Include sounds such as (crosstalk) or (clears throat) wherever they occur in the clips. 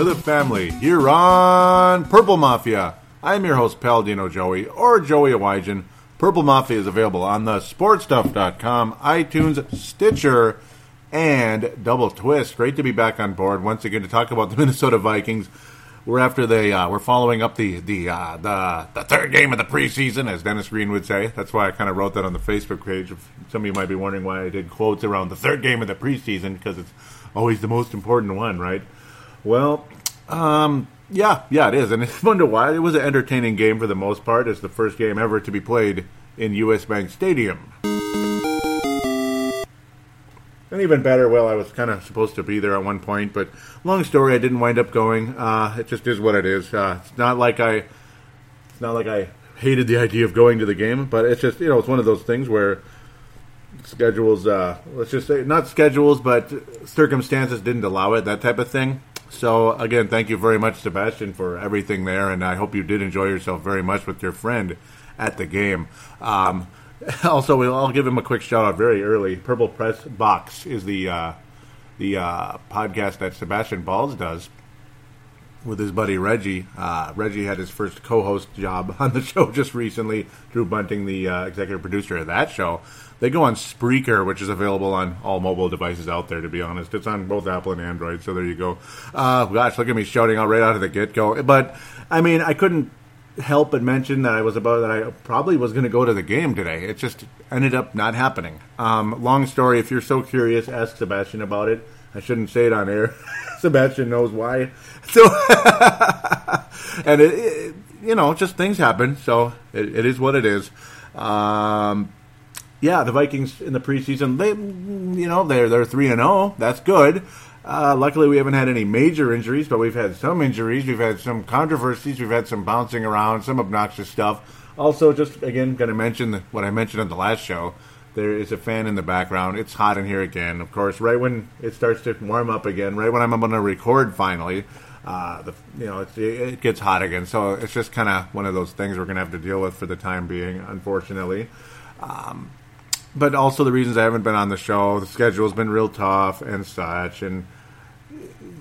to the family here on Purple Mafia. I'm your host, Paladino Joey, or Joey Awajan. Purple Mafia is available on the sportstuff.com, iTunes, Stitcher, and Double Twist. Great to be back on board once again to talk about the (laughs) Minnesota Vikings. We're after the uh, we're following up the the, uh, the the third game of the preseason, as Dennis Green would say. That's why I kind of wrote that on the Facebook page. Some of you might be wondering why I did quotes around the third game of the preseason, because it's always the most important one, right? Well, um, yeah, yeah, it is, and it's fun to watch. It was an entertaining game for the most part. It's the first game ever to be played in U.S. Bank Stadium. And even better, well, I was kind of supposed to be there at one point, but long story, I didn't wind up going. Uh, it just is what it is. Uh, it's not like I, it's not like I hated the idea of going to the game, but it's just you know it's one of those things where schedules, uh, let's just say not schedules, but circumstances didn't allow it, that type of thing. So again, thank you very much, Sebastian, for everything there, and I hope you did enjoy yourself very much with your friend at the game. Um, (laughs) also, I'll give him a quick shout out very early. Purple Press Box is the uh, the uh, podcast that Sebastian Balls does with his buddy Reggie. Uh, Reggie had his first co-host job (laughs) on the show just recently. Drew Bunting, the uh, executive producer of that show. They go on Spreaker, which is available on all mobile devices out there. To be honest, it's on both Apple and Android. So there you go. Uh, gosh, look at me shouting out right out of the get go. But I mean, I couldn't help but mention that I was about that I probably was going to go to the game today. It just ended up not happening. Um, long story. If you're so curious, ask Sebastian about it. I shouldn't say it on air. (laughs) Sebastian knows why. (laughs) So, (laughs) and it, it, you know, just things happen. So it, it is what it is. Um, yeah, the Vikings in the preseason, they, you know, they're they're three and zero. Oh. That's good. Uh, luckily, we haven't had any major injuries, but we've had some injuries. We've had some controversies. We've had some bouncing around, some obnoxious stuff. Also, just again, going to mention what I mentioned on the last show. There is a fan in the background. It's hot in here again. Of course, right when it starts to warm up again, right when I'm going to record finally, uh, the, you know, it gets hot again. So it's just kind of one of those things we're going to have to deal with for the time being, unfortunately. Um, but also the reasons I haven't been on the show. The schedule's been real tough and such, and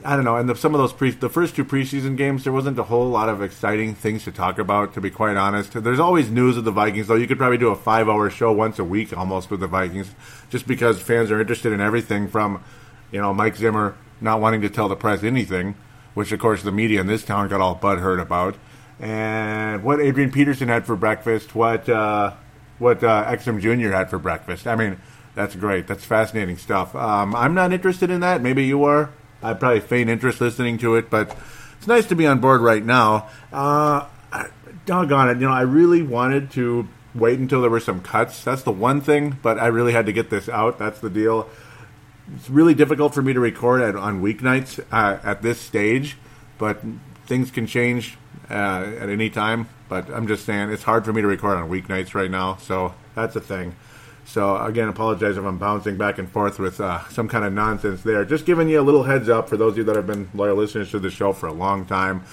I don't know. And the, some of those pre, the first two preseason games, there wasn't a whole lot of exciting things to talk about. To be quite honest, there's always news of the Vikings. Though you could probably do a five-hour show once a week almost with the Vikings, just because fans are interested in everything from, you know, Mike Zimmer not wanting to tell the press anything, which of course the media in this town got all butthurt about, and what Adrian Peterson had for breakfast, what. Uh, what uh, Exum Jr. had for breakfast. I mean, that's great. That's fascinating stuff. Um, I'm not interested in that. Maybe you are. I probably faint interest listening to it, but it's nice to be on board right now. Uh, doggone it. You know, I really wanted to wait until there were some cuts. That's the one thing, but I really had to get this out. That's the deal. It's really difficult for me to record at, on weeknights uh, at this stage, but things can change uh, at any time. But I'm just saying it's hard for me to record on weeknights right now, so that's a thing. So again, apologize if I'm bouncing back and forth with uh, some kind of nonsense there. Just giving you a little heads up for those of you that have been loyal listeners to the show for a long time.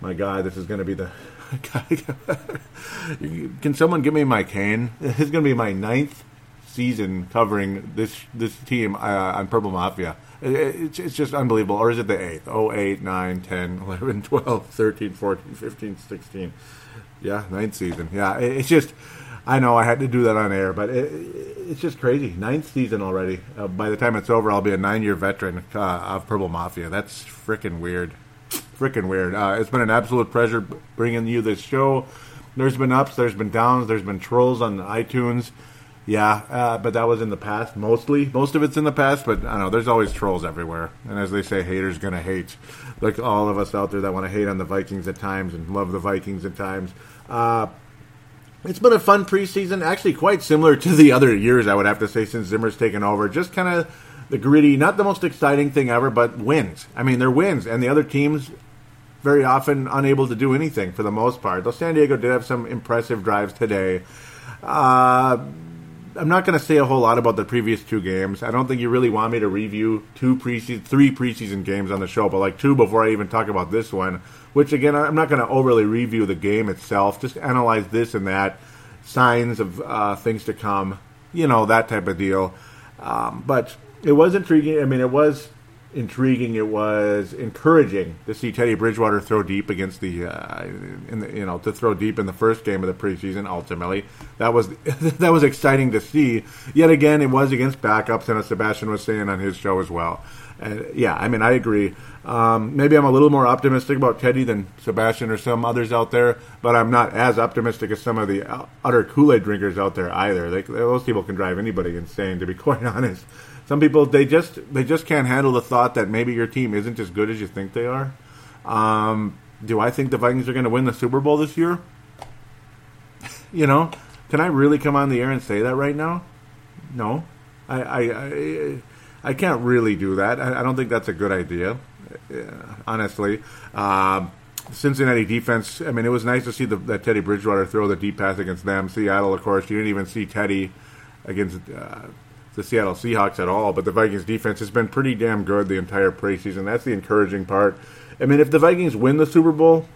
My God, this is going to be the. (laughs) Can someone give me my cane? This is going to be my ninth season covering this this team uh, on Purple Mafia. It's, it's just unbelievable. Or is it the 8th? Oh, 8, 9, 10, (laughs) 11, 12, 13, 14, 15, 16. Yeah, ninth season. Yeah, it's just, I know I had to do that on air, but it, it's just crazy. Ninth season already. Uh, by the time it's over, I'll be a nine year veteran uh, of Purple Mafia. That's freaking weird. Freaking weird. Uh, it's been an absolute pleasure bringing you this show. There's been ups, there's been downs, there's been trolls on iTunes. Yeah, uh, but that was in the past mostly. Most of it's in the past, but I don't know. There's always trolls everywhere, and as they say, haters gonna hate. Like all of us out there that want to hate on the Vikings at times and love the Vikings at times. Uh, it's been a fun preseason, actually quite similar to the other years. I would have to say since Zimmer's taken over, just kind of the gritty, not the most exciting thing ever, but wins. I mean, they're wins, and the other teams very often unable to do anything for the most part. Though San Diego did have some impressive drives today. Uh, I'm not going to say a whole lot about the previous two games. I don't think you really want me to review two preseason, three preseason games on the show, but like two before I even talk about this one. Which again, I'm not going to overly review the game itself. Just analyze this and that, signs of uh, things to come, you know, that type of deal. Um, but it was intriguing. I mean, it was intriguing. It was encouraging to see Teddy Bridgewater throw deep against the, uh, the, you know, to throw deep in the first game of the preseason. Ultimately, that was (laughs) that was exciting to see. Yet again, it was against backups, and as Sebastian was saying on his show as well. Uh, yeah, I mean, I agree. Um, maybe I'm a little more optimistic about Teddy than Sebastian or some others out there, but I'm not as optimistic as some of the utter Kool Aid drinkers out there either. They, those people can drive anybody insane, to be (laughs) quite honest. Some people they just they just can't handle the thought that maybe your team isn't as good as you think they are. Um, do I think the Vikings are going to win the Super Bowl this year? (laughs) you know, can I really come on the air and say that right now? No, I I I, I can't really do that. I, I, don't think that's a good idea, honestly. Um, Cincinnati defense. I mean, it was nice to see the, that Teddy Bridgewater throw the deep pass against them. Seattle, of course, you didn't even see Teddy against. Uh, the Seattle Seahawks at all, but the Vikings defense has been pretty damn good the entire preseason. That's the encouraging part. I mean, if the Vikings win the Super Bowl,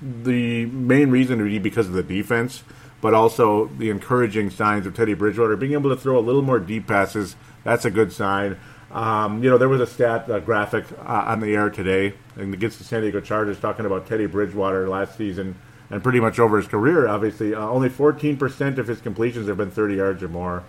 the main reason would be because of the defense, but also the encouraging signs of Teddy Bridgewater being able to throw a little more deep passes. That's a good sign. Um, you know, there was a stat a graphic uh, on the air today against the San Diego Chargers talking about Teddy Bridgewater last season and pretty much over his career. Obviously, uh, only 14% of his completions have been 30 yards or more.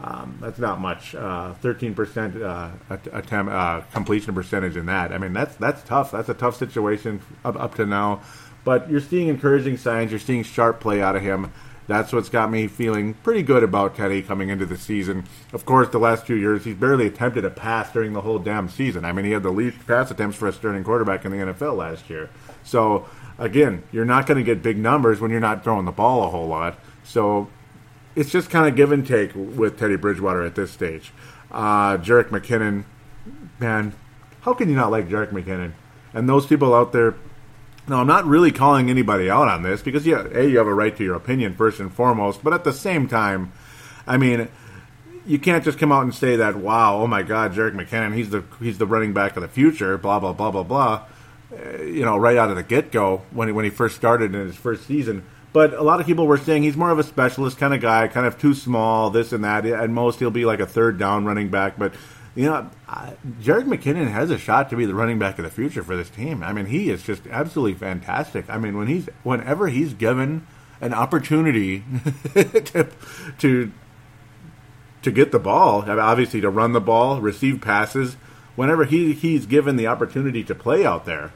Um, that's not much. Uh, thirteen uh, percent uh, uh, completion percentage in that. I mean, that's that's tough. That's a tough situation up, up to now. But you're seeing encouraging signs. You're seeing sharp play out of him. That's what's got me feeling pretty good about Teddy coming into the season. Of course, the last two years he's barely attempted a pass during the whole damn season. I mean, he had the least pass attempts for a starting quarterback in the NFL last year. So again, you're not going to get big numbers when you're not throwing the ball a whole lot. So it's just kind of give and take with Teddy Bridgewater at this stage. Uh, Jerick McKinnon, man, how can you not like Jerick McKinnon? And those people out there, no, I'm not really calling anybody out on this because, yeah, A, you have a right to your opinion first and foremost, but at the same time, I mean, you can't just come out and say that, wow, oh my God, Jerick McKinnon, he's the he's the running back of the future, blah blah blah blah blah. Uh, you know, right out of the get go when he, when he first started in his first season. But a lot of people were saying he's more of a specialist kind of guy, kind of too small, this and that. At most, he'll be like a third down running back. But you know, Jerick McKinnon has a shot to be the running back of the future for this team. I mean, he is just absolutely fantastic. I mean, when he's whenever he's given an opportunity (laughs) to, to to get the ball, obviously to run the ball, receive passes, whenever he he's given the opportunity to play out there,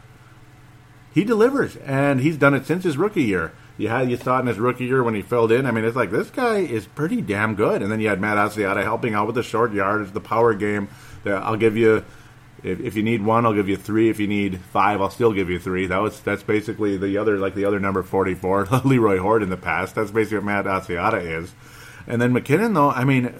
he delivers, and he's done it since his rookie year. You had you it in his rookie year when he filled in. I mean, it's like this guy is pretty damn good. And then you had Matt Asiata helping out with the short yardage, the power game. I'll give you if, if you need one, I'll give you three. If you need five, I'll still give you three. That was that's basically the other like the other number forty four, (laughs) Leroy Hoard in the past. That's basically what Matt Asiata is. And then McKinnon, though, I mean,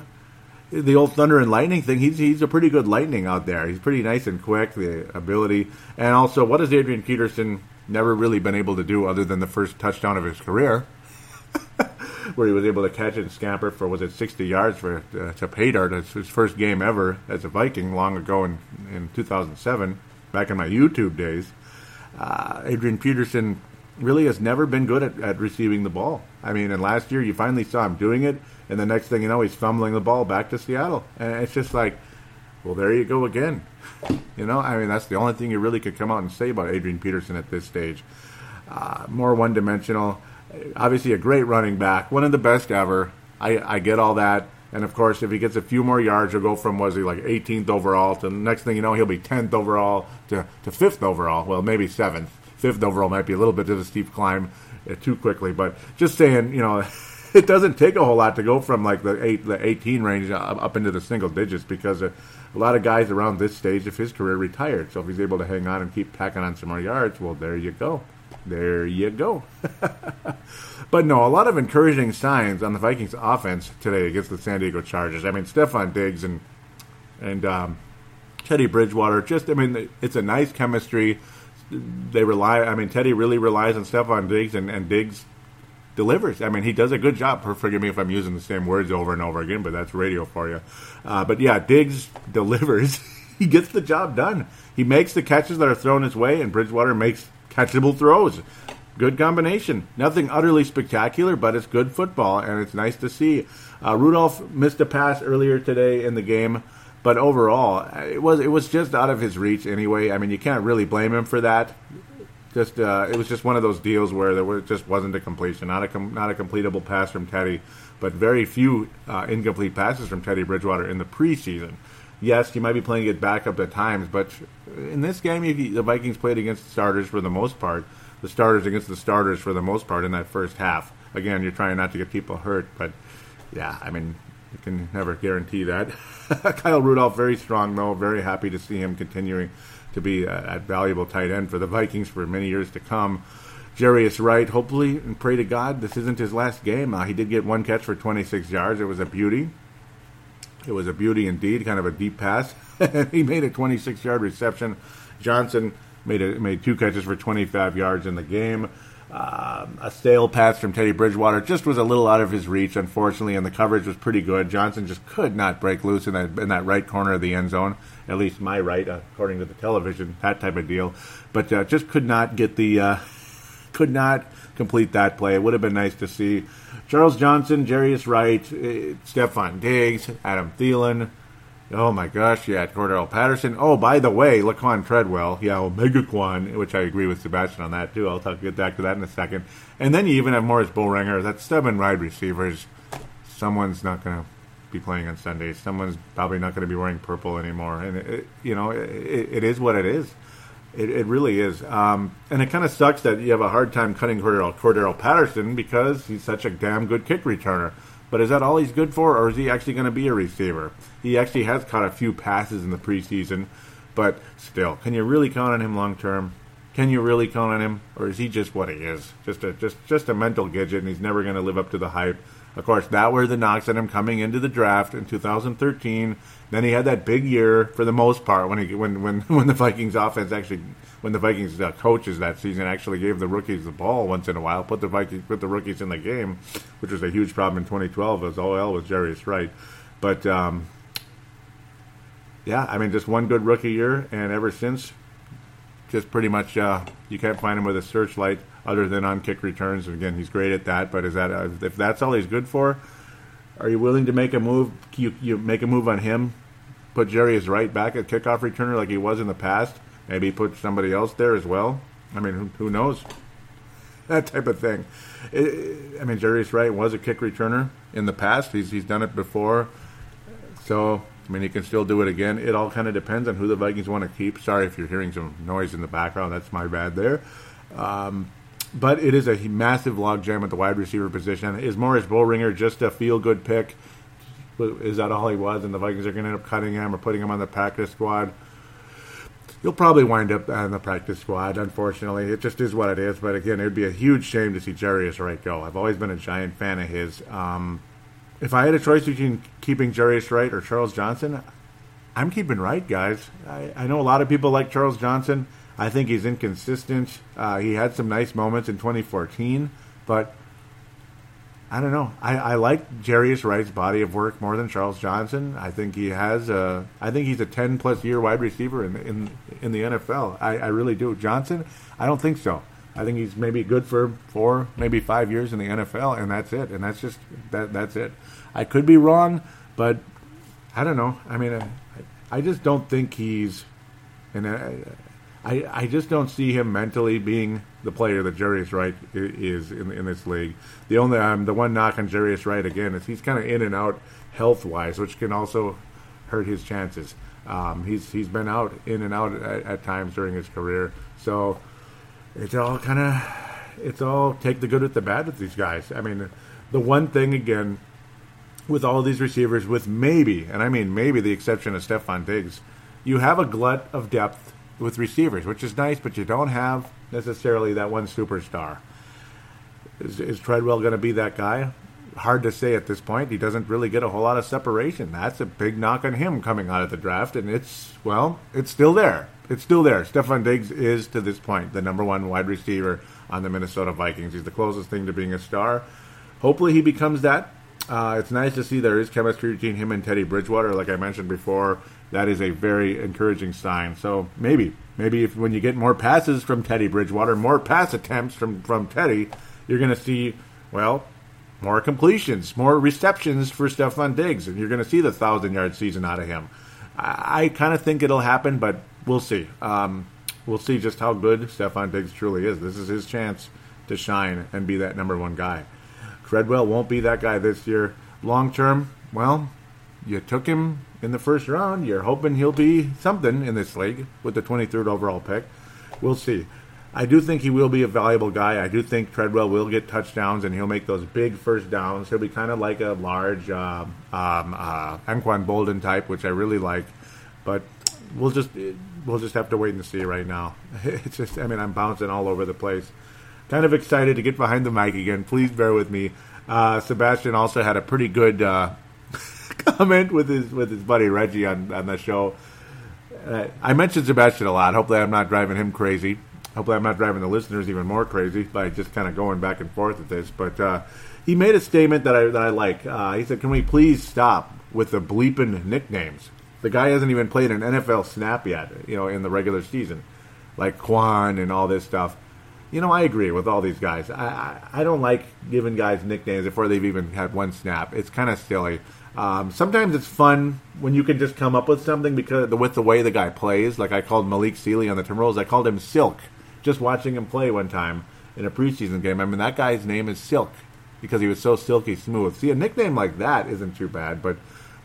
the old thunder and lightning thing. He's he's a pretty good lightning out there. He's pretty nice and quick. The ability, and also, what has Adrian Peterson never really been able to do other than the first touchdown of his career, (laughs) where he was able to catch it and scamper for was it 60 yards for uh, to pay dirt. It's his first game ever as a Viking long ago in in 2007, back in my YouTube days. Uh, Adrian Peterson really has never been good at, at receiving the ball. I mean, and last year you finally saw him doing it, and the next thing you know, he's fumbling the ball back to Seattle, and it's just like, well, there you go again. You know, I mean, that's the only thing you really could come out and say about Adrian Peterson at this stage. Uh, more one dimensional. Obviously, a great running back, one of the best ever. I, I get all that. And of course, if he gets a few more yards, he'll go from was he like 18th overall to the next thing you know, he'll be 10th overall to, to 5th overall. Well, maybe 7th. 5th overall might be a little bit of a steep climb uh, too quickly, but just saying, you know, (laughs) it doesn't take a whole lot to go from like the eight, the 18 range up into the single digits because a lot of guys around this stage of his career retired. So if he's able to hang on and keep packing on some more yards, well, there you go. There you go. (laughs) but no, a lot of encouraging signs on the Vikings offense today against the San Diego Chargers. I mean, Stefon Diggs and and um, Teddy Bridgewater. Just, I mean, it's a nice chemistry. They rely. I mean, Teddy really relies on Stefon Diggs, and, and Diggs delivers. I mean, he does a good job. For forgive me if I'm using the same words over and over again, but that's radio for you. Uh, but yeah, Diggs (laughs) delivers. he gets the job done. He makes the catches that are thrown his way, and Bridgewater makes catchable throws. Good combination. Nothing utterly spectacular, but it's good football, and it's nice to see. Uh, Rudolph missed a pass earlier today in the game, But overall, it was it was just out of his reach anyway. I mean, you can't really blame him for that. Just uh, it was just one of those deals where there was, just wasn't a completion, not a com- not a completable pass from Teddy, but very few uh, incomplete passes from Teddy Bridgewater in the preseason. Yes, you might be playing it backup at times, but in this game, you, the Vikings played against starters for the most part. The starters against the starters for the most part in that first half. Again, you're trying not to get people hurt, but yeah, I mean, you can never guarantee that. (laughs) Kyle Rudolph, very strong though. Very happy to see him continuing to be a, a valuable tight end for the Vikings for many years to come. Jarius Wright, hopefully, and pray to God this isn't his last game. Uh, he did get one catch for 26 yards. It was a beauty. It was a beauty indeed, kind of a deep pass. (laughs) he made a 26 yard reception. Johnson made a, made two catches for 25 yards in the game. Um, a stale pass from Teddy Bridgewater just was a little out of his reach, unfortunately, and the coverage was pretty good. Johnson just could not break loose in that in that right corner of the end zone, at least my right, according to the television, that type of deal. But uh, just could not get the, uh, (laughs) could not complete that play. It would have been nice to see Charles Johnson, Jarius Wright, uh, Stefon Diggs, Adam Thielen, Oh my gosh, yeah, Cordarrelle Patterson. Oh, by the way, Laquon Treadwell, yeah, Omega Quan, which I agree with Sebastian on that too. I'll talk, get back to that in a second. And then you even have Moritz Boehringer, that stubborn wide receivers. Someone's not going to be playing on Sundays. Someone's probably not going to be wearing purple anymore. And, it, you know, it, it is what it is. It, it really is. Um, and it kind of sucks that you have a hard time cutting Cordarrelle, Cordarrelle Patterson because he's such a damn good kick returner. But is that all he's good for, or is he actually going to be a receiver? He actually has caught a few passes in the preseason, but still, can you really count on him long term? Can you really count on him, or is he just what he is? Just a just just a mental gadget, and he's never going to live up to the hype. Of course, that were the knocks on him coming into the draft in 2013. Then he had that big year for the most part when he when when (laughs) when the Vikings offense actually when the Vikings uh, coaches that season actually gave the rookies the ball once in a while, put the Vikings put the rookies in the game, which was a huge problem in 2012 as OL was Jarius Wright. But um, yeah, I mean, just one good rookie year, and ever since, just pretty much uh, you can't find him with a searchlight other than on kick returns. And again, he's great at that. But is that uh, if that's all he's good for? Are you willing to make a move? You, you make a move on him, put Jarius Wright back at kickoff returner like he was in the past. Maybe put somebody else there as well. I mean, who, who knows? (laughs) That type of thing. It, I mean, Jarius Wright. was a kick returner in the past. He's he's done it before. So I mean, he can still do it again. It all kind of depends on who the Vikings want to keep. Sorry if you're hearing some noise in the background. That's my bad there. Um, but it is a massive logjam at the wide receiver position. Is Moritz Boehringer just a feel good pick? Is that all he was? And the Vikings are going to end up cutting him or putting him on the practice squad? He'll probably wind up on the practice squad, unfortunately. It just is what it is. But again, it would be a huge shame to see Jarius Wright go. I've always been a giant fan of his. Um, if I had a choice between keeping Jarius Wright or Charles Johnson, I'm keeping Wright, guys. I, I know a lot of people like Charles Johnson. I think he's inconsistent. Uh, he had some nice moments in 2014, but I don't know. I, I like Jarius Wright's body of work more than Charles Johnson. I think he has a. I think he's a 10 plus year wide receiver in in in the NFL. I, I really do. Johnson, I don't think so. I think he's maybe good for four, maybe five years in the NFL, and that's it. And that's just that. That's it. I could be wrong, but I don't know. I mean, I, I just don't think he's, and I, I just don't see him mentally being the player that Jarius Wright is in in this league. The only um, the one knock on Jarius Wright again is he's kind of in and out health wise, which can also hurt his chances. Um, he's he's been out in and out at, at times during his career, so it's all kind of it's all take the good with the bad with these guys. I mean, the one thing again with all these receivers, with maybe, and I mean maybe the exception of Stefon Diggs, you have a glut of depth with receivers, which is nice, but you don't have necessarily that one superstar. Is, is Treadwell going to be that guy? Hard to say at this point. He doesn't really get a whole lot of separation. That's a big knock on him coming out of the draft, and it's, well, it's still there. It's still there. Stefon Diggs is, to this point, the number one wide receiver on the Minnesota Vikings. He's the closest thing to being a star. Hopefully, he becomes that uh, it's nice to see there is chemistry between him and Teddy Bridgewater. Like I mentioned before, that is a very encouraging sign. So maybe, maybe if when you get more passes from Teddy Bridgewater, more pass attempts from from Teddy, you're going to see well more completions, more receptions for Stefon Diggs, and you're going to see the thousand yard season out of him. I, I kind of think it'll happen, but we'll see. Um, we'll see just how good Stefon Diggs truly is. This is his chance to shine and be that number one guy. Treadwell won't be that guy this year. Long term, well, you took him in the first round. You're hoping he'll be something in this league with the 23rd overall pick. We'll see. I do think he will be a valuable guy. I do think Treadwell will get touchdowns and he'll make those big first downs. He'll be kind of like a large uh, um, uh, Anquan Boldin type, which I really like. But we'll just we'll just have to wait and see right now. (laughs) It's just I mean I'm bouncing all over the place. Kind of excited to get behind the mic again. Please bear with me. Uh, Sebastian also had a pretty good uh, comment with his with his buddy Reggie on on the show. Uh, I mentioned Sebastian a lot. Hopefully, I'm not driving him crazy. Hopefully, I'm not driving the listeners even more crazy by just kind of going back and forth with this. But uh, he made a statement that I that I like. Uh, he said, "Can we please stop with the bleeping nicknames?" The guy hasn't even played an NFL snap yet, you know, in the regular season, like Quan and all this stuff. You know, I agree with all these guys. I, I, I don't like giving guys nicknames before they've even had one snap. It's kind of silly. Um, sometimes it's fun when you can just come up with something because with the way the guy plays. Like I called Malik Sealy on the Timberwolves, I called him Silk. Just watching him play one time in a preseason game. I mean, that guy's name is Silk because he was so silky smooth. See, a nickname like that isn't too bad, but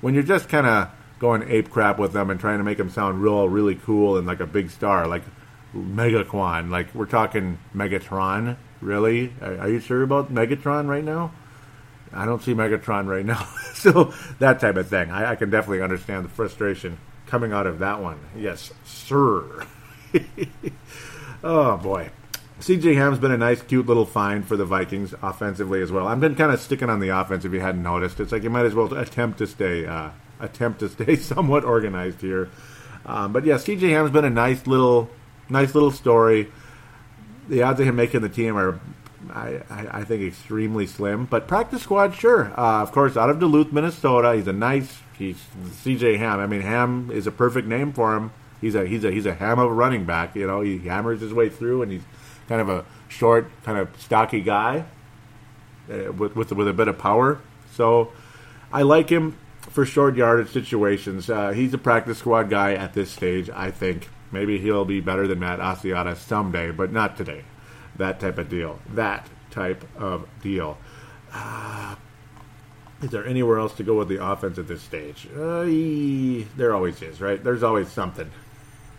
when you're just kind of going ape crap with them and trying to make them sound real, really cool and like a big star, like Megaquan, like we're talking Megatron. Really? Are, are you sure about Megatron right now? I don't see Megatron right now. (laughs) so that type of thing. I, I, can definitely understand the frustration coming out of that one. Yes, sir. (laughs) oh boy. CJ Ham's been a nice, cute little find for the Vikings offensively as well. I've been kind of sticking on the offense if you hadn't noticed. It's like you might as well attempt to stay uh, attempt to (laughs) stay somewhat organized here. Um, but yeah, CJ Ham's been a nice little nice little story. The odds of him making the team are I, I, think extremely slim. But practice squad, sure. Uh, of course, out of Duluth, Minnesota. He's a nice. He's C.J. Ham. I mean, Ham is a perfect name for him. He's a he's a he's a ham of a running back. You know, he hammers his way through, and he's kind of a short, kind of stocky guy uh, with with with a bit of power. So I like him for short yardage situations. Uh, he's a practice squad guy at this stage. I think maybe he'll be better than Matt Asiata someday, but not today that type of deal. That type of deal. Uh, is there anywhere else to go with the offense at this stage? Uh, there always is, right? There's always something.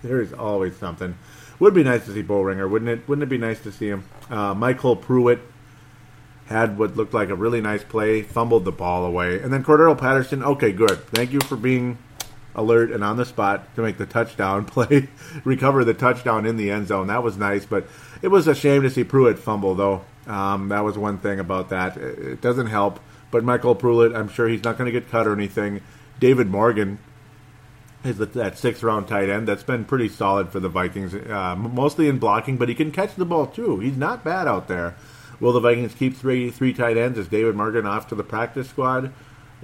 There is always something. Would be nice to see Boehringer, wouldn't it? Wouldn't it be nice to see him? Uh, MyCole Pruitt had what looked like a really nice play, fumbled the ball away, and then Cordarrelle Patterson. Okay, good. Thank you for being alert and on the spot to make the touchdown (laughs) play, recover the touchdown in the end zone. That was nice, but it was a shame to see Pruitt fumble, though. Um, that was one thing about that. It doesn't help. But MyCole Pruitt, I'm sure he's not going to get cut or anything. David Morgan is that sixth round tight end that's been pretty solid for the Vikings, uh, mostly in blocking, but he can catch the ball too. He's not bad out there. Will the Vikings keep three three tight ends? Is David Morgan off to the practice squad?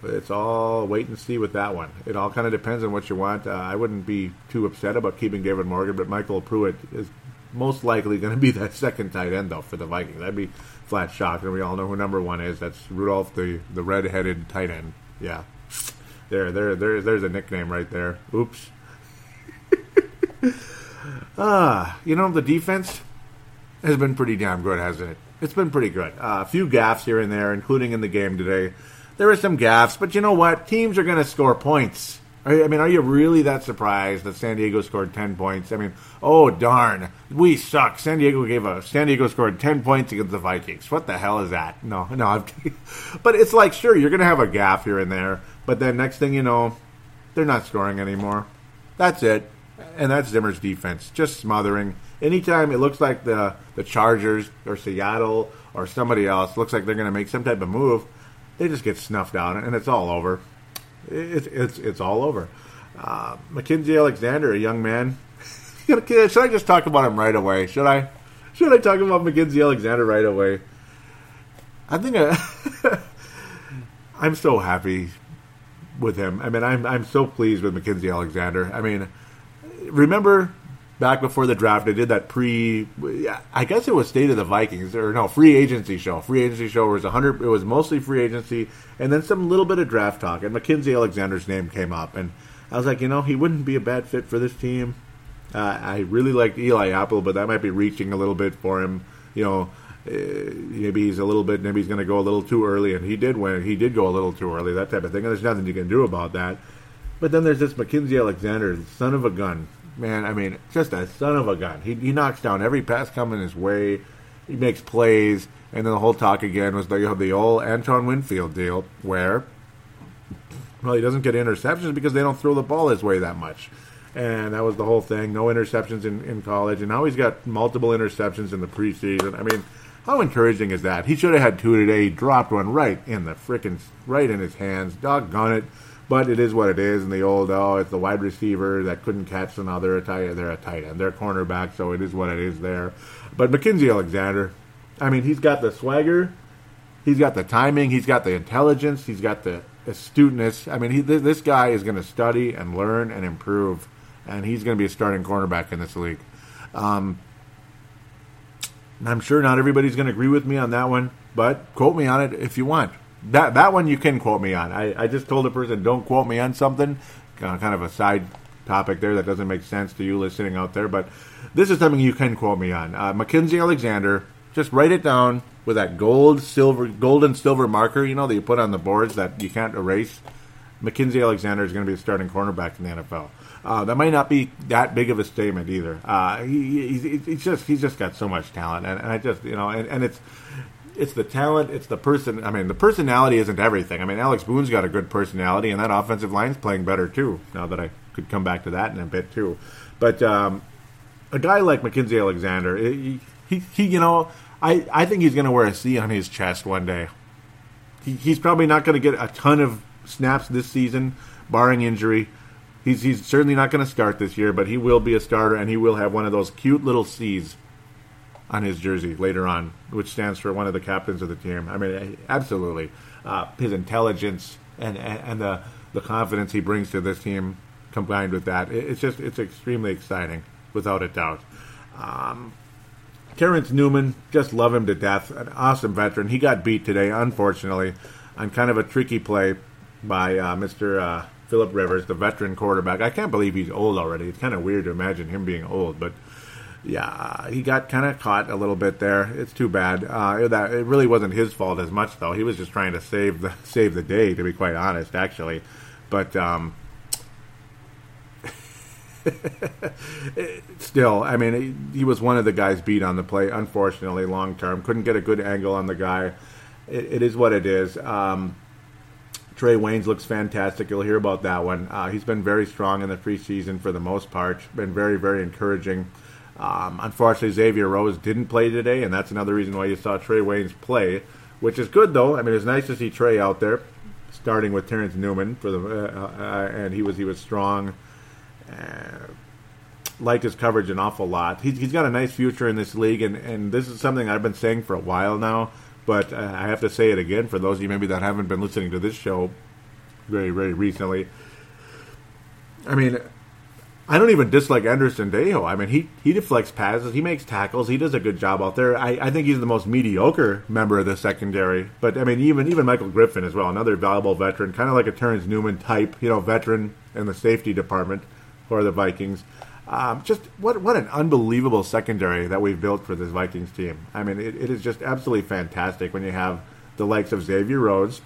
It's all wait and see with that one. It all kind of depends on what you want. Uh, I wouldn't be too upset about keeping David Morgan, but MyCole Pruitt is most likely going to be (laughs) that second tight end though for the Vikings. That'd be flat shock, and we all know who number one is. That's Rudolph, the the red-headed tight end. Yeah, there, there, there, there's a nickname right there. Oops. (laughs) ah, you know the defense has been pretty damn good, hasn't it? It's been pretty good. Uh, a few gaffes here and there, including in the game today. There were some gaffes, but you know what? Teams are going to score points. I mean, are you really that surprised that San Diego scored ten points? I mean, oh darn, we suck. San Diego gave a San Diego scored ten points against the Vikings. What the hell is that? No, (laughs) no. I'm, but it's like, sure, you're gonna have a gaff here and there, but then next thing you know, they're not scoring anymore. That's it, and that's Zimmer's defense, just smothering. Anytime it looks like the the Chargers or Seattle or somebody else looks like they're gonna make some type of move, they just get snuffed out, and it's all over. It's it's it's all over. Uh, Mackensie Alexander, a young man. (laughs) Should I just talk about him right away? Should I? Should I talk about Mackensie Alexander right away? I think I, (laughs) I'm so happy with him. I mean, I'm I'm so pleased with Mackensie Alexander. I mean, remember back before the draft, I did that pre. I guess it was State of the Vikings or no free agency show. Free agency show was hundred. It was mostly free agency, and then some little bit of draft talk. And Mackensie Alexander's name came up, and I was like, you know, he wouldn't be a bad fit for this team. Uh, I really liked Eli Apple, but that might be reaching a little bit for him. You know, uh, maybe he's a little bit, maybe he's going to go a little too early, and he did win. He did go a little too early, that type of thing. And there's nothing you can do about that. But then there's this Mackensie Alexander, son of a gun. Man, I mean, just a son of a gun. He, he knocks down every pass coming his way. He makes plays. And then the whole talk again was the, you know, the old Antoine Winfield deal, where, well, he doesn't get interceptions because they don't throw the ball his way that much. And that was the whole thing. No interceptions in, in college. And now he's got multiple interceptions in the preseason. I mean, how encouraging is that? He should have had two today. He dropped one right in the freaking, right in his hands. Doggone it. But it is what it is. And the old, oh, it's the wide receiver that couldn't catch, so now they're a tight, they're a tight end. They're cornerback, so it is what it is there. But Mackensie Alexander, I mean, he's got the swagger, he's got the timing, he's got the intelligence, he's got the astuteness. I mean, he, this guy is going to study and learn and improve, and he's going to be a starting cornerback in this league. Um, I'm sure not everybody's going to agree with me on that one, but quote me on it if you want. That that one you can quote me on. I, I just told a person don't quote me on something, uh, kind of a side topic there that doesn't make sense to you listening out there, but this is something you can quote me on. Uh, Mackensie Alexander, just write it down with that gold, silver, gold and silver marker, you know, that you put on the boards that you can't erase. Mackensie Alexander is going to be a starting cornerback in the NFL. Uh, that might not be that big of a statement either. Uh, he, he's, he's, just he's just got so much talent, and, and I just you know, and, and, it's it's the talent, it's the person. I mean, the personality isn't everything. I mean, Alex Boone's got a good personality, and that offensive line's playing better too. Now that I could come back to that in a bit too, but um, a guy like Mackensie Alexander, he, he, he you know, I, I think he's going to wear a C on his chest one day. He, he's probably not going to get a ton of snaps this season, barring injury. He's, he's certainly not going to start this year, but he will be a starter, and he will have one of those cute little C's on his jersey later on, which stands for one of the captains of the team. I mean, absolutely. Uh, his intelligence and, and, and, the, the confidence he brings to this team combined with that, it's just it's extremely exciting, without a doubt. Um, Terrence Newman, just love him to death. An awesome veteran. He got beat today, unfortunately, on kind of a tricky play by uh, Mr. Uh, Philip Rivers, the veteran quarterback. I can't believe he's old already. It's kind of weird to imagine him being old, but yeah, he got kind of caught a little bit there. It's too bad. Uh, that it really wasn't his fault as much though. He was just trying to save the (laughs) save the day, to be quite honest, actually. But um, (laughs) still, I mean, he, he, was one of the guys beat on the play. Unfortunately, long term, couldn't get a good angle on the guy. it, it is what it is. Um, Trae Waynes looks fantastic. You'll hear about that one. Uh, he's been very strong in the preseason for the most part. Been very, very encouraging. Um, unfortunately, Xavier Rhodes didn't play today, and that's another reason why you saw Trae Waynes play, which is good though. I mean, it's nice to see Trae out there, starting with Terrence Newman for the, uh, uh, and he was he was strong. Uh, liked his coverage an awful lot. He's, he's got a nice future in this league, and, and this is something I've been saying for a while now. But uh, I have to say it again for those of you maybe that haven't been listening to this show very, very recently. I mean, I don't even dislike Anderson Sendejo. I mean, he, he deflects passes, he makes tackles, he does a good job out there. I, I think he's the most mediocre member of the secondary. But I mean, even even Michael Griffin as well, another valuable veteran, kind of like a Terrence Newman type, you know, veteran in the safety department for the Vikings. Um, just what what an unbelievable secondary that we've built for this Vikings team. I mean, it, it is just absolutely fantastic when you have the likes of Xavier Rhodes.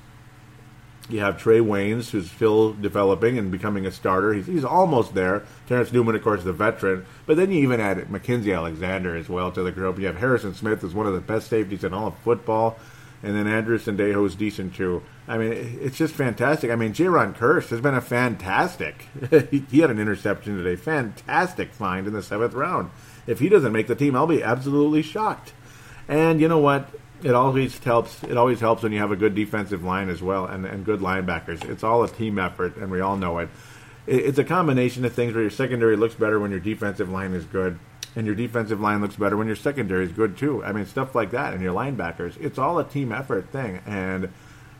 You have Trae Waynes, who's still developing and becoming a starter. He's, he's almost there. Terrence Newman, of course, the veteran. But then you even add Mackensie Alexander as well to the group. You have Harrison Smith, who's one of the best safeties in all of football and then Andrew Sendejo is decent too. I mean, it's just fantastic. I mean, Jayron Kearse has been a fantastic. (laughs) he had an interception today. Fantastic find in the seventh round. If he doesn't make the team, I'll be absolutely shocked. And you know what? It always helps. It always helps when you have a good defensive line as well, and, and good linebackers. It's all a team effort, and we all know it. It's a combination of things where your secondary looks better when your defensive line is good and your defensive line looks better when your secondary is good too. I mean, stuff like that, and your linebackers. It's all a team effort thing, and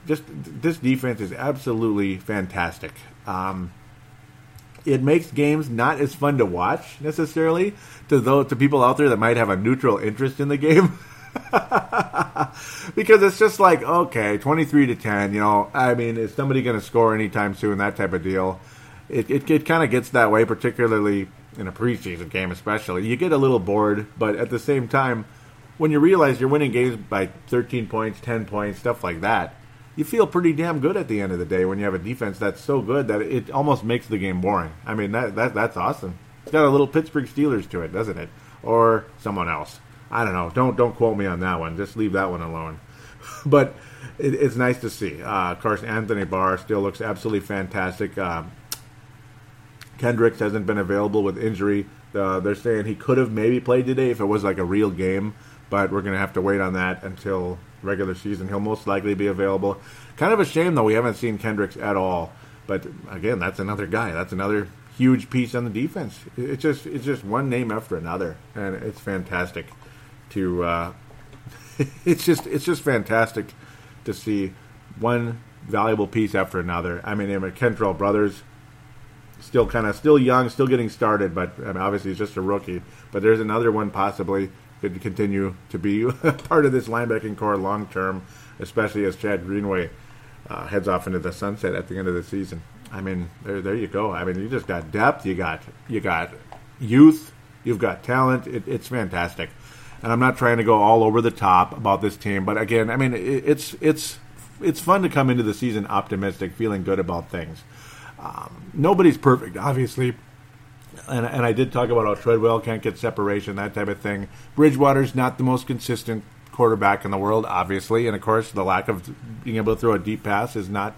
just this defense is absolutely fantastic. Um, it makes games not as fun to watch necessarily to those to people out there that might have a neutral interest in the game. (laughs) (laughs) because it's just like okay, twenty three to ten. You know, I mean, is somebody going to score anytime soon? That type of deal it, it, it kind of gets that way, particularly in a preseason game, especially. You get a little bored, but at the same time, when you realize you're winning games by 13 points, 10 points, stuff like that, you feel pretty damn good at the end of the day when you have a defense that's so good that it almost makes the game boring. I mean, that, that that's awesome. It's got a little Pittsburgh Steelers to it, doesn't it? Or someone else. I don't know. Don't don't quote me on that one. Just leave that one alone. (laughs) but it, it's nice to see. Uh, of course, Anthony Barr still looks absolutely fantastic. Uh, Kendricks hasn't been available with injury. Uh, they're saying he could have maybe played today if it was like a real game, but we're going to have to wait on that until regular season. He'll most likely be available. Kind of a shame though we haven't seen Kendricks at all. But again, that's another guy. That's another huge piece on the defense. It's just it's just one name after another, and it's fantastic to. Uh, (laughs) it's just it's just fantastic to see one valuable piece after another. I mean, the Kentrell Brothers still kind of still young, still getting started, but I mean, obviously he's just a rookie. But there's another one possibly could continue to be (laughs) part of this linebacking core long term, especially as Chad Greenway uh, heads off into the sunset at the end of the season. I mean, there, there you go. I mean, you just got depth, you got you got youth, you've got talent. It, it's fantastic, and I'm not trying to go all over the top about this team, but again, I mean, it's it's it's fun to come into the season optimistic, feeling good about things. Um, nobody's perfect, obviously, and, and I did talk about how Treadwell can't get separation, that type of thing. Bridgewater's not the most consistent quarterback in the world, obviously, and of course, the lack of being able to throw a deep pass is not.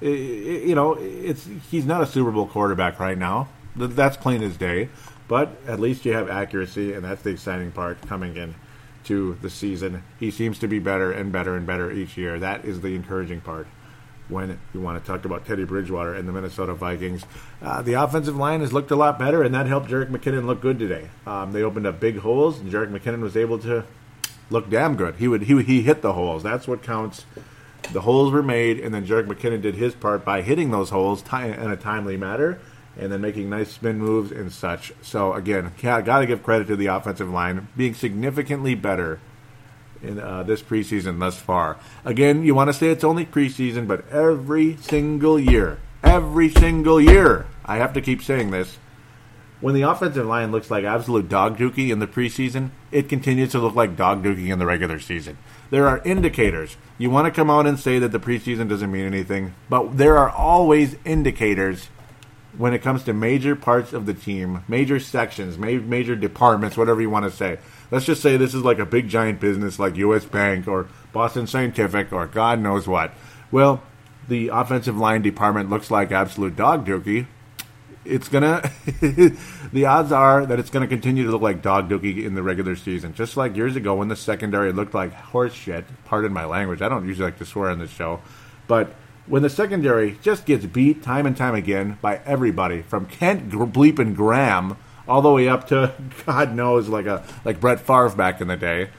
You know, it's he's not a Super Bowl quarterback right now. That's plain as day. But at least you have accuracy, and that's the exciting part coming in to the season. He seems to be better and better and better each year. That is the encouraging part when you want to talk about Teddy Bridgewater and the Minnesota Vikings. Uh, the offensive line has looked a lot better, and that helped Jerick McKinnon look good today. Um, they opened up big holes, and Jerick McKinnon was able to look damn good. He would he he hit the holes. That's what counts. The holes were made, and then Jerick McKinnon did his part by hitting those holes in a timely manner, and then making nice spin moves and such. So again, got to give credit to the offensive line being significantly better in uh, this preseason thus far. Again, you want to say it's only preseason, but every single year, every single year, I have to keep saying this. When the offensive line looks like absolute dog dookie in the preseason, it continues to look like dog dookie in the regular season. There are indicators. You want to come out and say that the preseason doesn't mean anything, but there are always indicators when it comes to major parts of the team, major sections, major departments, whatever you want to say let's just say this is like a big giant business like U.S. Bank or Boston Scientific or God knows what. Well, the offensive line department looks like absolute dog dookie. It's gonna. (laughs) the odds are that it's gonna continue to look like dog dookie in the regular season, just like years ago when the secondary looked like horse shit. Pardon my language. I don't usually like to swear on this show, but when the secondary just gets beat time and time again by everybody, from Kent Bleep and Graham all the way up to (laughs) God knows like a like Brett Favre back in the day.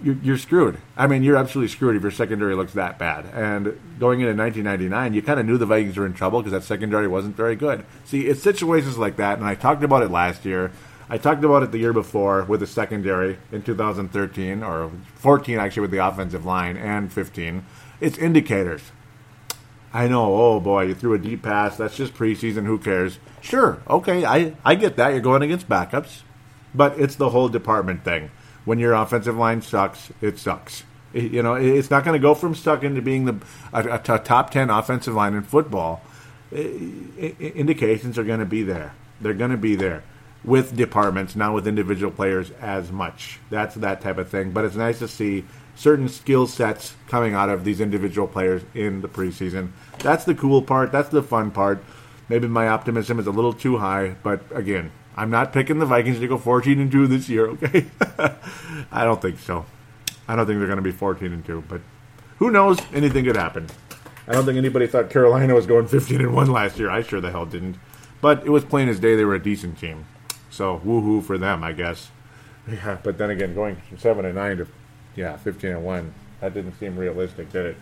You're, you're, screwed. I mean, you're absolutely screwed if your secondary looks that bad. And going into 1999, you kind of knew the Vikings were in trouble because that secondary wasn't very good. See, it's situations like that, and I talked about it last year. I talked about it the year before with the secondary in 2013 or 14 actually with the offensive line and 15. It's indicators. I know. Oh boy, you threw a deep pass. That's just preseason. Who cares? Sure. Okay, I I get that. You're going against backups, but it's the whole department thing. When your offensive line sucks, it sucks. It, you know, it's not going to go from stuck into being the a, a top ten offensive line in football. It, indications are going to be there. They're going to be there with departments, not with individual players as much. That's that type of thing. But it's nice to see certain skill sets coming out of these individual players in the preseason. That's the cool part. That's the fun part. Maybe my optimism is a little too high, but again, I'm not picking the Vikings to go 14 and 2 this year, (laughs) okay? I don't think so. I don't think they're going to be 14 and 2, but who knows? Anything could happen. I don't think anybody thought Carolina was going 15 and 1 last year. I sure the hell didn't. But it was plain as day they were a decent team. So woohoo for them, I guess. (laughs) Yeah, but then again, going from 7 and 9 to yeah, 15 and 1. That didn't seem realistic, did it?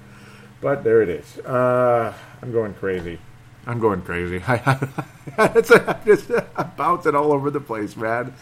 But there it is. Uh, I'm going crazy. I'm going crazy. (laughs) it's a, just bouncing all over the place, man.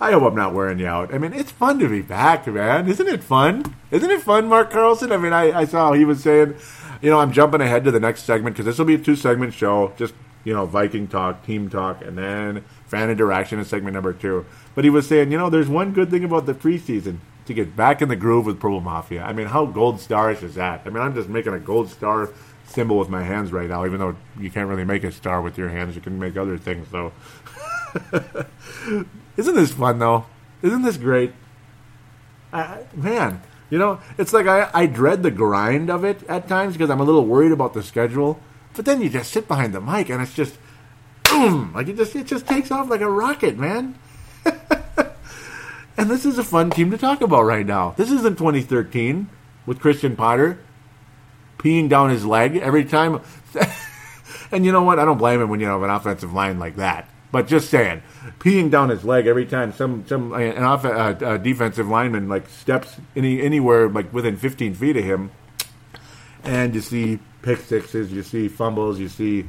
I hope I'm not wearing you out. I mean, it's fun to be back, man. Isn't it fun? Isn't it fun, Mark Carlson? I mean, I, I saw he was saying you know, I'm jumping ahead to the next segment because this will be a two segment show. Just you know, Viking talk, team talk, and then fan interaction in segment number two. But he was saying, you know, there's one good thing about the preseason to get back in the groove with Purple Mafia. I mean, how gold starish is that? I mean, I'm just making a gold star symbol with my hands right now, even though you can't really make a star with your hands. You can make other things, though. (laughs) Isn't this fun, though? Isn't this great? Man, you know, it's like I, I dread the grind of it at times because I'm a little worried about the schedule. But then you just sit behind the mic and it's just boom, like it just it just takes off like a rocket, man. (laughs) and this is a fun team to talk about right now. This isn't 2013 with Christian Ponder peeing down his leg every time. (laughs) and you know what? I don't blame him when you have an offensive line like that. But just saying, peeing down his leg every time some some an off, uh, uh, defensive lineman like steps any anywhere like within 15 feet of him, and you see pick sixes, you see fumbles, you see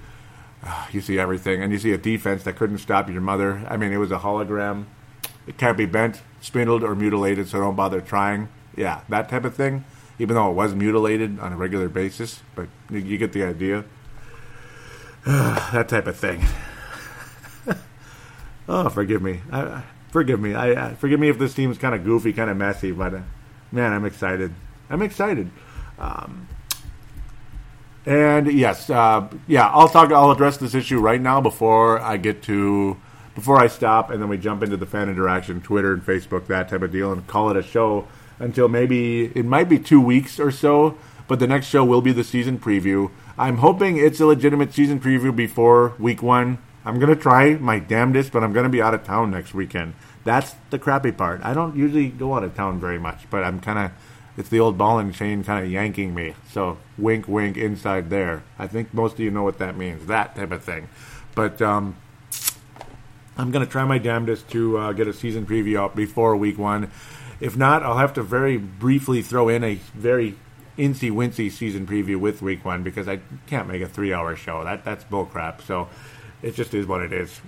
uh, you see everything, and you see a defense that couldn't stop your mother. I mean, it was a hologram. It can't be bent, spindled, or mutilated, so don't bother trying. Yeah, that type of thing. Even though it was mutilated on a regular basis, but you, you get the idea. (sighs) that type of thing. (laughs) oh, forgive me. I, forgive me. I, I, forgive me if this team's kind of goofy, kind of messy, but uh, man, I'm excited. I'm excited. Um, and yes, uh, yeah, I'll talk. I'll address this issue right now before I get to before I stop, and then we jump into the fan interaction, Twitter and Facebook, that type of deal, and call it a show until maybe it might be two weeks or so. But the next show will be the season preview. I'm hoping it's a legitimate season preview before week one. I'm gonna try my damnedest, but I'm gonna be out of town next weekend. That's the crappy part. I don't usually go out of town very much, but I'm kind of it's the old ball and chain kind of yanking me. So wink, wink, inside there. I think most of you know what that means. That type of thing. But um, I'm going to try my damnedest to uh, get a season preview out before week one. If not, I'll have to very briefly throw in a very incy wincy season preview with week one because I can't make a three hour show. That that's bullcrap. So it just is what it is.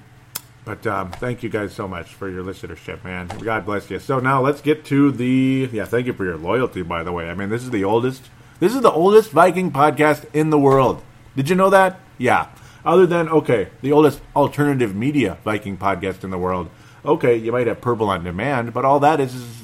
But um, thank you guys so much for your listenership, man. God bless you. So now let's get to the yeah. Thank you for your loyalty, by the way. I mean, this is the oldest. This is the oldest Viking podcast in the world. Did you know that? Yeah. Other than okay, the oldest alternative media Viking podcast in the world. Okay, you might have Purple on Demand, but all that is, is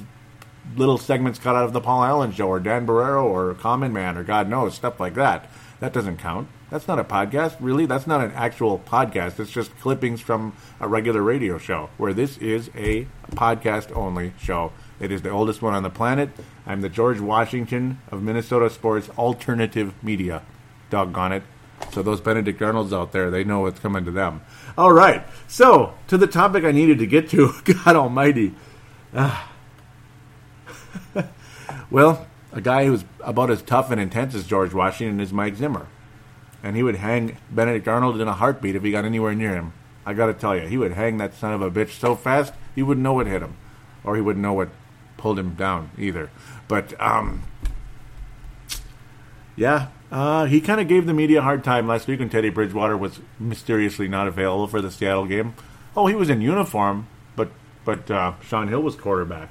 little segments cut out of the Paul Allen Show or Dan Barreiro or Common Man or God knows stuff like that. That doesn't count. That's not a podcast, really. That's not an actual podcast. It's just clippings from a regular radio show, where this is a podcast only show. It is the oldest one on the planet. I'm the George Washington of Minnesota sports alternative media. Doggone it. So those Benedict Arnolds out there, they know what's coming to them. All right. So to the topic I needed to get to. (laughs) God Almighty. Ah. (laughs) well, a guy who's about as tough and intense as George Washington is Mike Zimmer and he would hang Benedict Arnold in a heartbeat if he got anywhere near him. I got to tell you, he would hang that son of a bitch so fast he wouldn't know what hit him, or he wouldn't know what pulled him down either. But um, yeah, uh, he kind of gave the media a hard time last week when Teddy Bridgewater was mysteriously not available for the Seattle game. Oh, he was in uniform, but but uh, Shaun Hill was quarterback.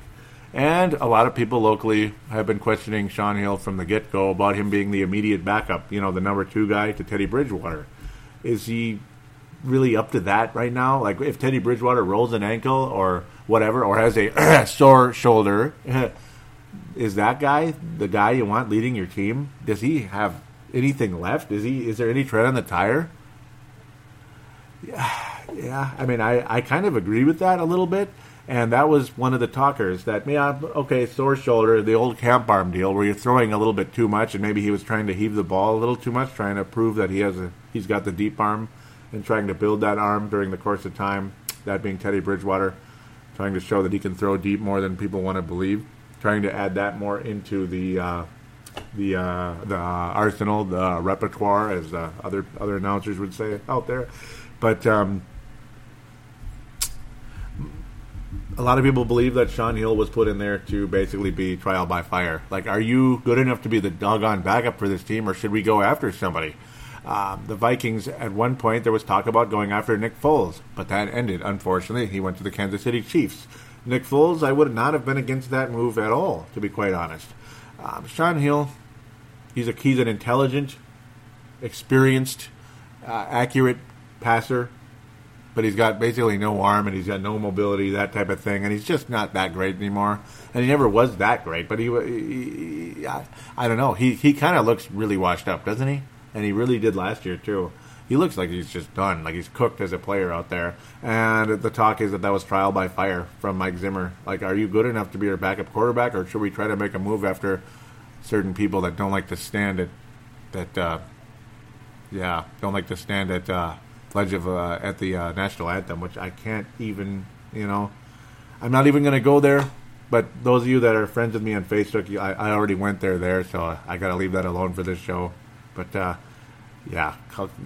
And a lot of people locally have been questioning Shaun Hill from the get go about him being the immediate backup, you know, the number two guy to Teddy Bridgewater. Is he really up to that right now? Like, if Teddy Bridgewater rolls an ankle or whatever, or has a (clears throat) sore shoulder, (laughs) is that guy the guy you want leading your team? Does he have anything left? Is he? Is there any tread on the tire? Yeah, yeah. I mean, I, I kind of agree with that a little bit. And that was one of the talkers that, yeah, okay, sore shoulder, the old camp arm deal, where you're throwing a little bit too much, and maybe he was trying to heave the ball a little too much, trying to prove that he has a, he's got the deep arm, and trying to build that arm during the course of time. That being Teddy Bridgewater, trying to show that he can throw deep more than people want to believe, trying to add that more into the uh, the uh, the arsenal, the repertoire, as uh, other other announcers would say out there. But um, a lot of people believe that Shaun Hill was put in there to basically be trial by fire. Like, are you good enough to be the doggone backup for this team, or should we go after somebody? Um, the Vikings, at one point, there was talk about going after Nick Foles, but that ended. Unfortunately, he went to the Kansas City Chiefs. Nick Foles, I would not have been against that move at all, to be quite honest. Um, Shaun Hill, he's a he's an intelligent, experienced, uh, accurate passer, but he's got basically no arm and he's got no mobility, that type of thing, and he's just not that great anymore. And he never was that great, but he, he, he I, I don't know. He he kind of looks really washed up, doesn't he? And he really did last year too. He looks like he's just done, like he's cooked as a player out there. And the talk is that that was trial by fire from Mike Zimmer. Like, are you good enough to be our backup quarterback, or should we try to make a move after certain people that don't like to stand at that? Uh, yeah, don't like to stand at uh, pledge of uh, at the uh, national anthem, which I can't even. You know, I'm not even going to go there. But those of you that are friends with me on Facebook, I, I already went there there, so I got to leave that alone for this show. But uh, yeah,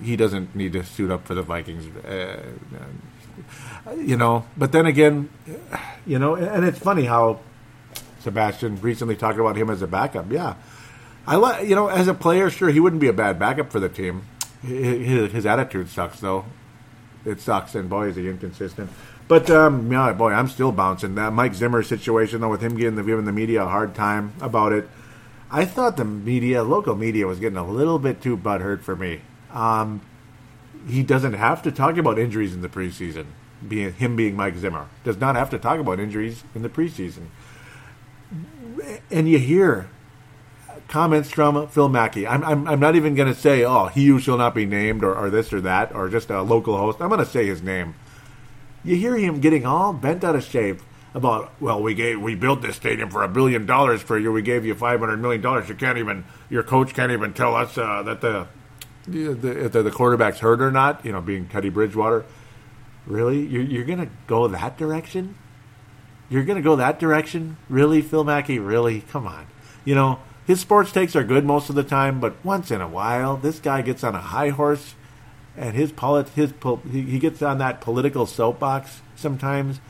he doesn't need to suit up for the Vikings. Uh, you know, but then again, you know, and it's funny how Sebastian recently talked about him as a backup. Yeah, I like you know, as a player, sure, he wouldn't be a bad backup for the team. His, his attitude sucks, though. It sucks, and boy, is he inconsistent. But um, yeah, boy, I'm still bouncing. That Mike Zimmer situation, though, with him getting the, giving the media a hard time about it I thought the media, local media, was getting a little bit too butthurt for me. Um, he doesn't have to talk about injuries in the preseason. Being him being Mike Zimmer does not have to talk about injuries in the preseason. And you hear comments from Phil Mackey. I'm, I'm, I'm not even going to say, oh, he who shall not be named, or, or this or that, or just a local host. I'm going to say his name. You hear him getting all bent out of shape about well we gave we built this stadium for a billion dollars for you. We gave you 500 million dollars. You can't even your coach can't even tell us uh, that the the, the, the quarterback's hurt or not you know being Teddy Bridgewater. Really? You're, you're gonna go that direction? You're gonna go that direction? Really Phil Mackey? Really? Come on. You know his sports takes are good most of the time but once in a while this guy gets on a high horse and his polit- his he gets on that political soapbox sometimes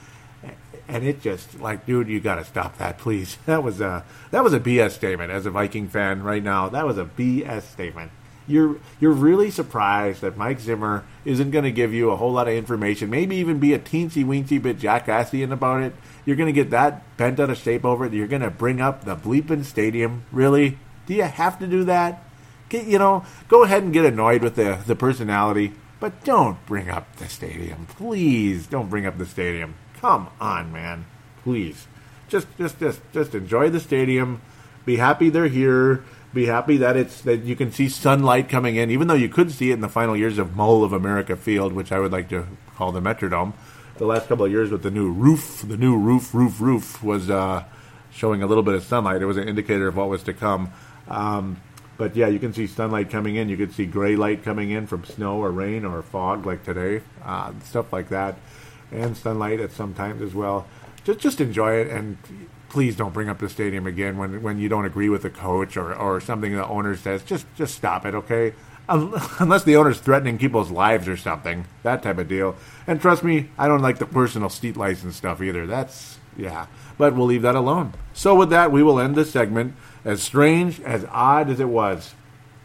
and it just like, dude, you got to stop that, please. (laughs) That was a that was a BS statement. As a Viking fan, right now, that was a BS statement. You're you're really surprised that Mike Zimmer isn't going to give you a whole lot of information, maybe even be a teensy weensy bit jackassian about it. You're going to get that bent out of shape over it. You're going to bring up the bleeping stadium. Really? Do you have to do that? Get, you know, go ahead and get annoyed with the the personality, but don't bring up the stadium, please. Don't bring up the stadium. Come on, man. Please. Just just just just enjoy the stadium. Be happy they're here. Be happy that it's that you can see sunlight coming in, even though you could see it in the final years of Mall of America Field, which I would like to call the Metrodome. The last couple of years with the new roof, the new roof, roof, roof was uh, showing a little bit of sunlight. It was an indicator of what was to come. Um, but yeah, you can see sunlight coming in. You could see gray light coming in from snow or rain or fog, like today, uh, stuff like that and sunlight at some times as well. Just just enjoy it and please don't bring up the stadium again when when you don't agree with the coach or, or something the owner says. Just just stop it, okay? (laughs) Unless the owner's threatening people's lives or something, that type of deal. And trust me, I don't like the personal seat license stuff either. That's yeah, but we'll leave that alone. So with that, we will end this segment. As strange, as odd as it was,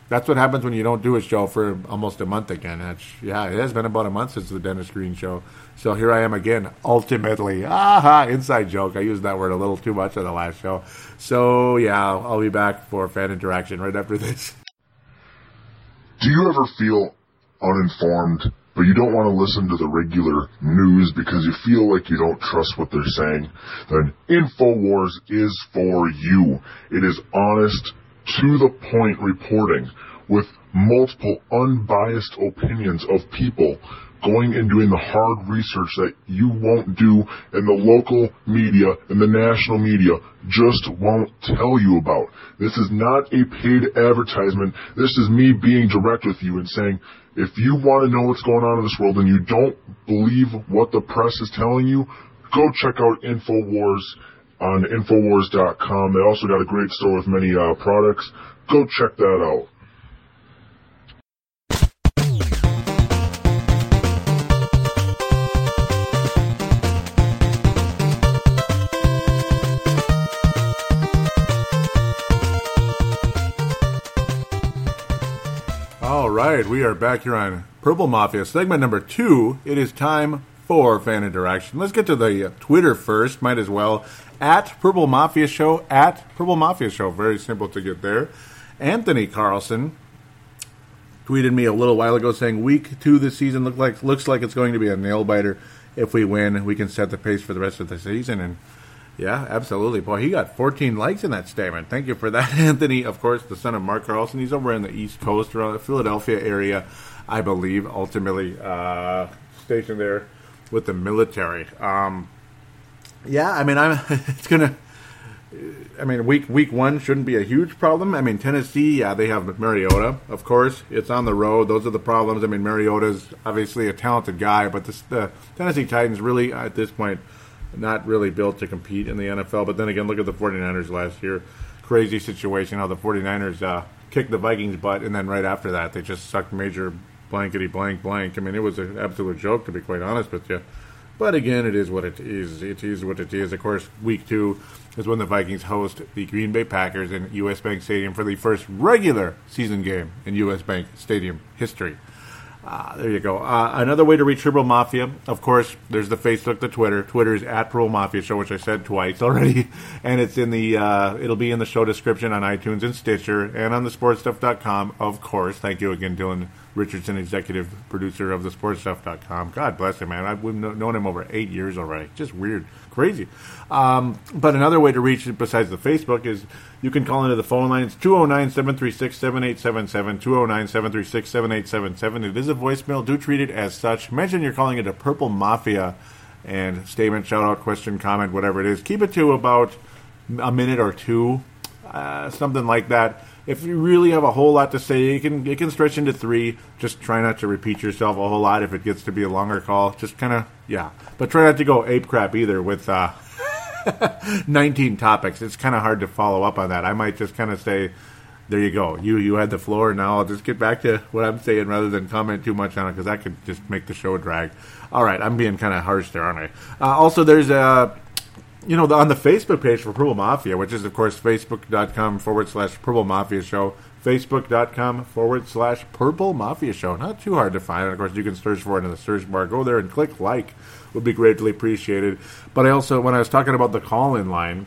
that's what happens when you don't do a show for almost a month again. That's, yeah, it has been about a month since the Dennis Green show. So here I am again, ultimately. Aha, inside joke. I used that word a little too much on the last show. So yeah, I'll be back for fan interaction right after this. Do you ever feel uninformed, but you don't want to listen to the regular news because you feel like you don't trust what they're saying? Then InfoWars is for you. It is honest, to the point reporting with multiple unbiased opinions of people going and doing the hard research that you won't do and the local media and the national media just won't tell you about. This is not a paid advertisement. This is me being direct with you and saying, if you want to know what's going on in this world and you don't believe what the press is telling you, go check out InfoWars on Infowars.com. They also got a great store with many uh, products. Go check that out. Right, we are back here on Purple Mafia, segment number two. It is time for fan interaction. Let's get to the uh, Twitter first. Might as well at Purple Mafia Show at Purple Mafia Show. Very simple to get there. Anthony Carlson tweeted me a little while ago saying week two this season look like looks like it's going to be a nail biter. If we win, we can set the pace for the rest of the season. And yeah, absolutely. Boy, he got 14 likes in that statement. Thank you for that, (laughs) Anthony. Of course, the son of Mark Carlson. He's over in the East Coast, around the Philadelphia area, I believe, ultimately uh, stationed there with the military. Um, yeah, I mean, I'm. (laughs) It's gonna. I mean, week week one shouldn't be a huge problem. I mean, Tennessee, yeah, they have Mariota, of course. It's on the road; those are the problems. I mean, Mariota's obviously a talented guy, but this, the Tennessee Titans really, at this point, not really built to compete in the NFL. But then again, look at the 49ers last year. Crazy situation how the 49ers uh, kicked the Vikings' butt, and then right after that, they just sucked major blankety blank blank. I mean, it was an absolute joke, to be quite honest with you. But again, it is what it is. It is what it is. Of course, week two is when the Vikings host the Green Bay Packers in U.S. Bank Stadium for the first regular season game in U.S. Bank Stadium history. Uh, there you go. Uh, another way to reach Purple Mafia, of course, there's the Facebook, the Twitter. Twitter is at Purple Mafia Show, which I said twice (laughs) already, and it's in the. Uh, it'll be in the show description on iTunes and Stitcher, and on the SportsStuff.com. Of course, thank you again, Dylan Richardson, executive producer of the SportsStuff.com. God bless him, man. I've known him over eight years already. Just weird, crazy. Um, but another way to reach it besides the Facebook is you can call into the phone line. It's 209 736 7877. 209 736 7877. It is a voicemail. Do treat it as such. Mention you're calling it a Purple Mafia and statement, shout out, question, comment, whatever it is. Keep it to about a minute or two, uh, something like that if you really have a whole lot to say, it can it can stretch into three. Just try not to repeat yourself a whole lot if it gets to be a longer call. Just kind of yeah, but try not to go ape crap either with uh, (laughs) 19 topics. It's kind of hard to follow up on that. I might just kind of say, there you go. You you had the floor. Now I'll just get back to what I'm saying rather than comment too much on it because that could just make the show drag. All right, I'm being kind of harsh there, aren't I? Uh, also, there's a you know, the, on the Facebook page for Purple Mafia, which is, of course, facebook.com forward slash Purple Mafia Show, facebook.com forward slash Purple Mafia Show. Not too hard to find. And of course, you can search for it in the search bar. Go there and click like. Would be greatly appreciated. But I also, when I was talking about the call in line,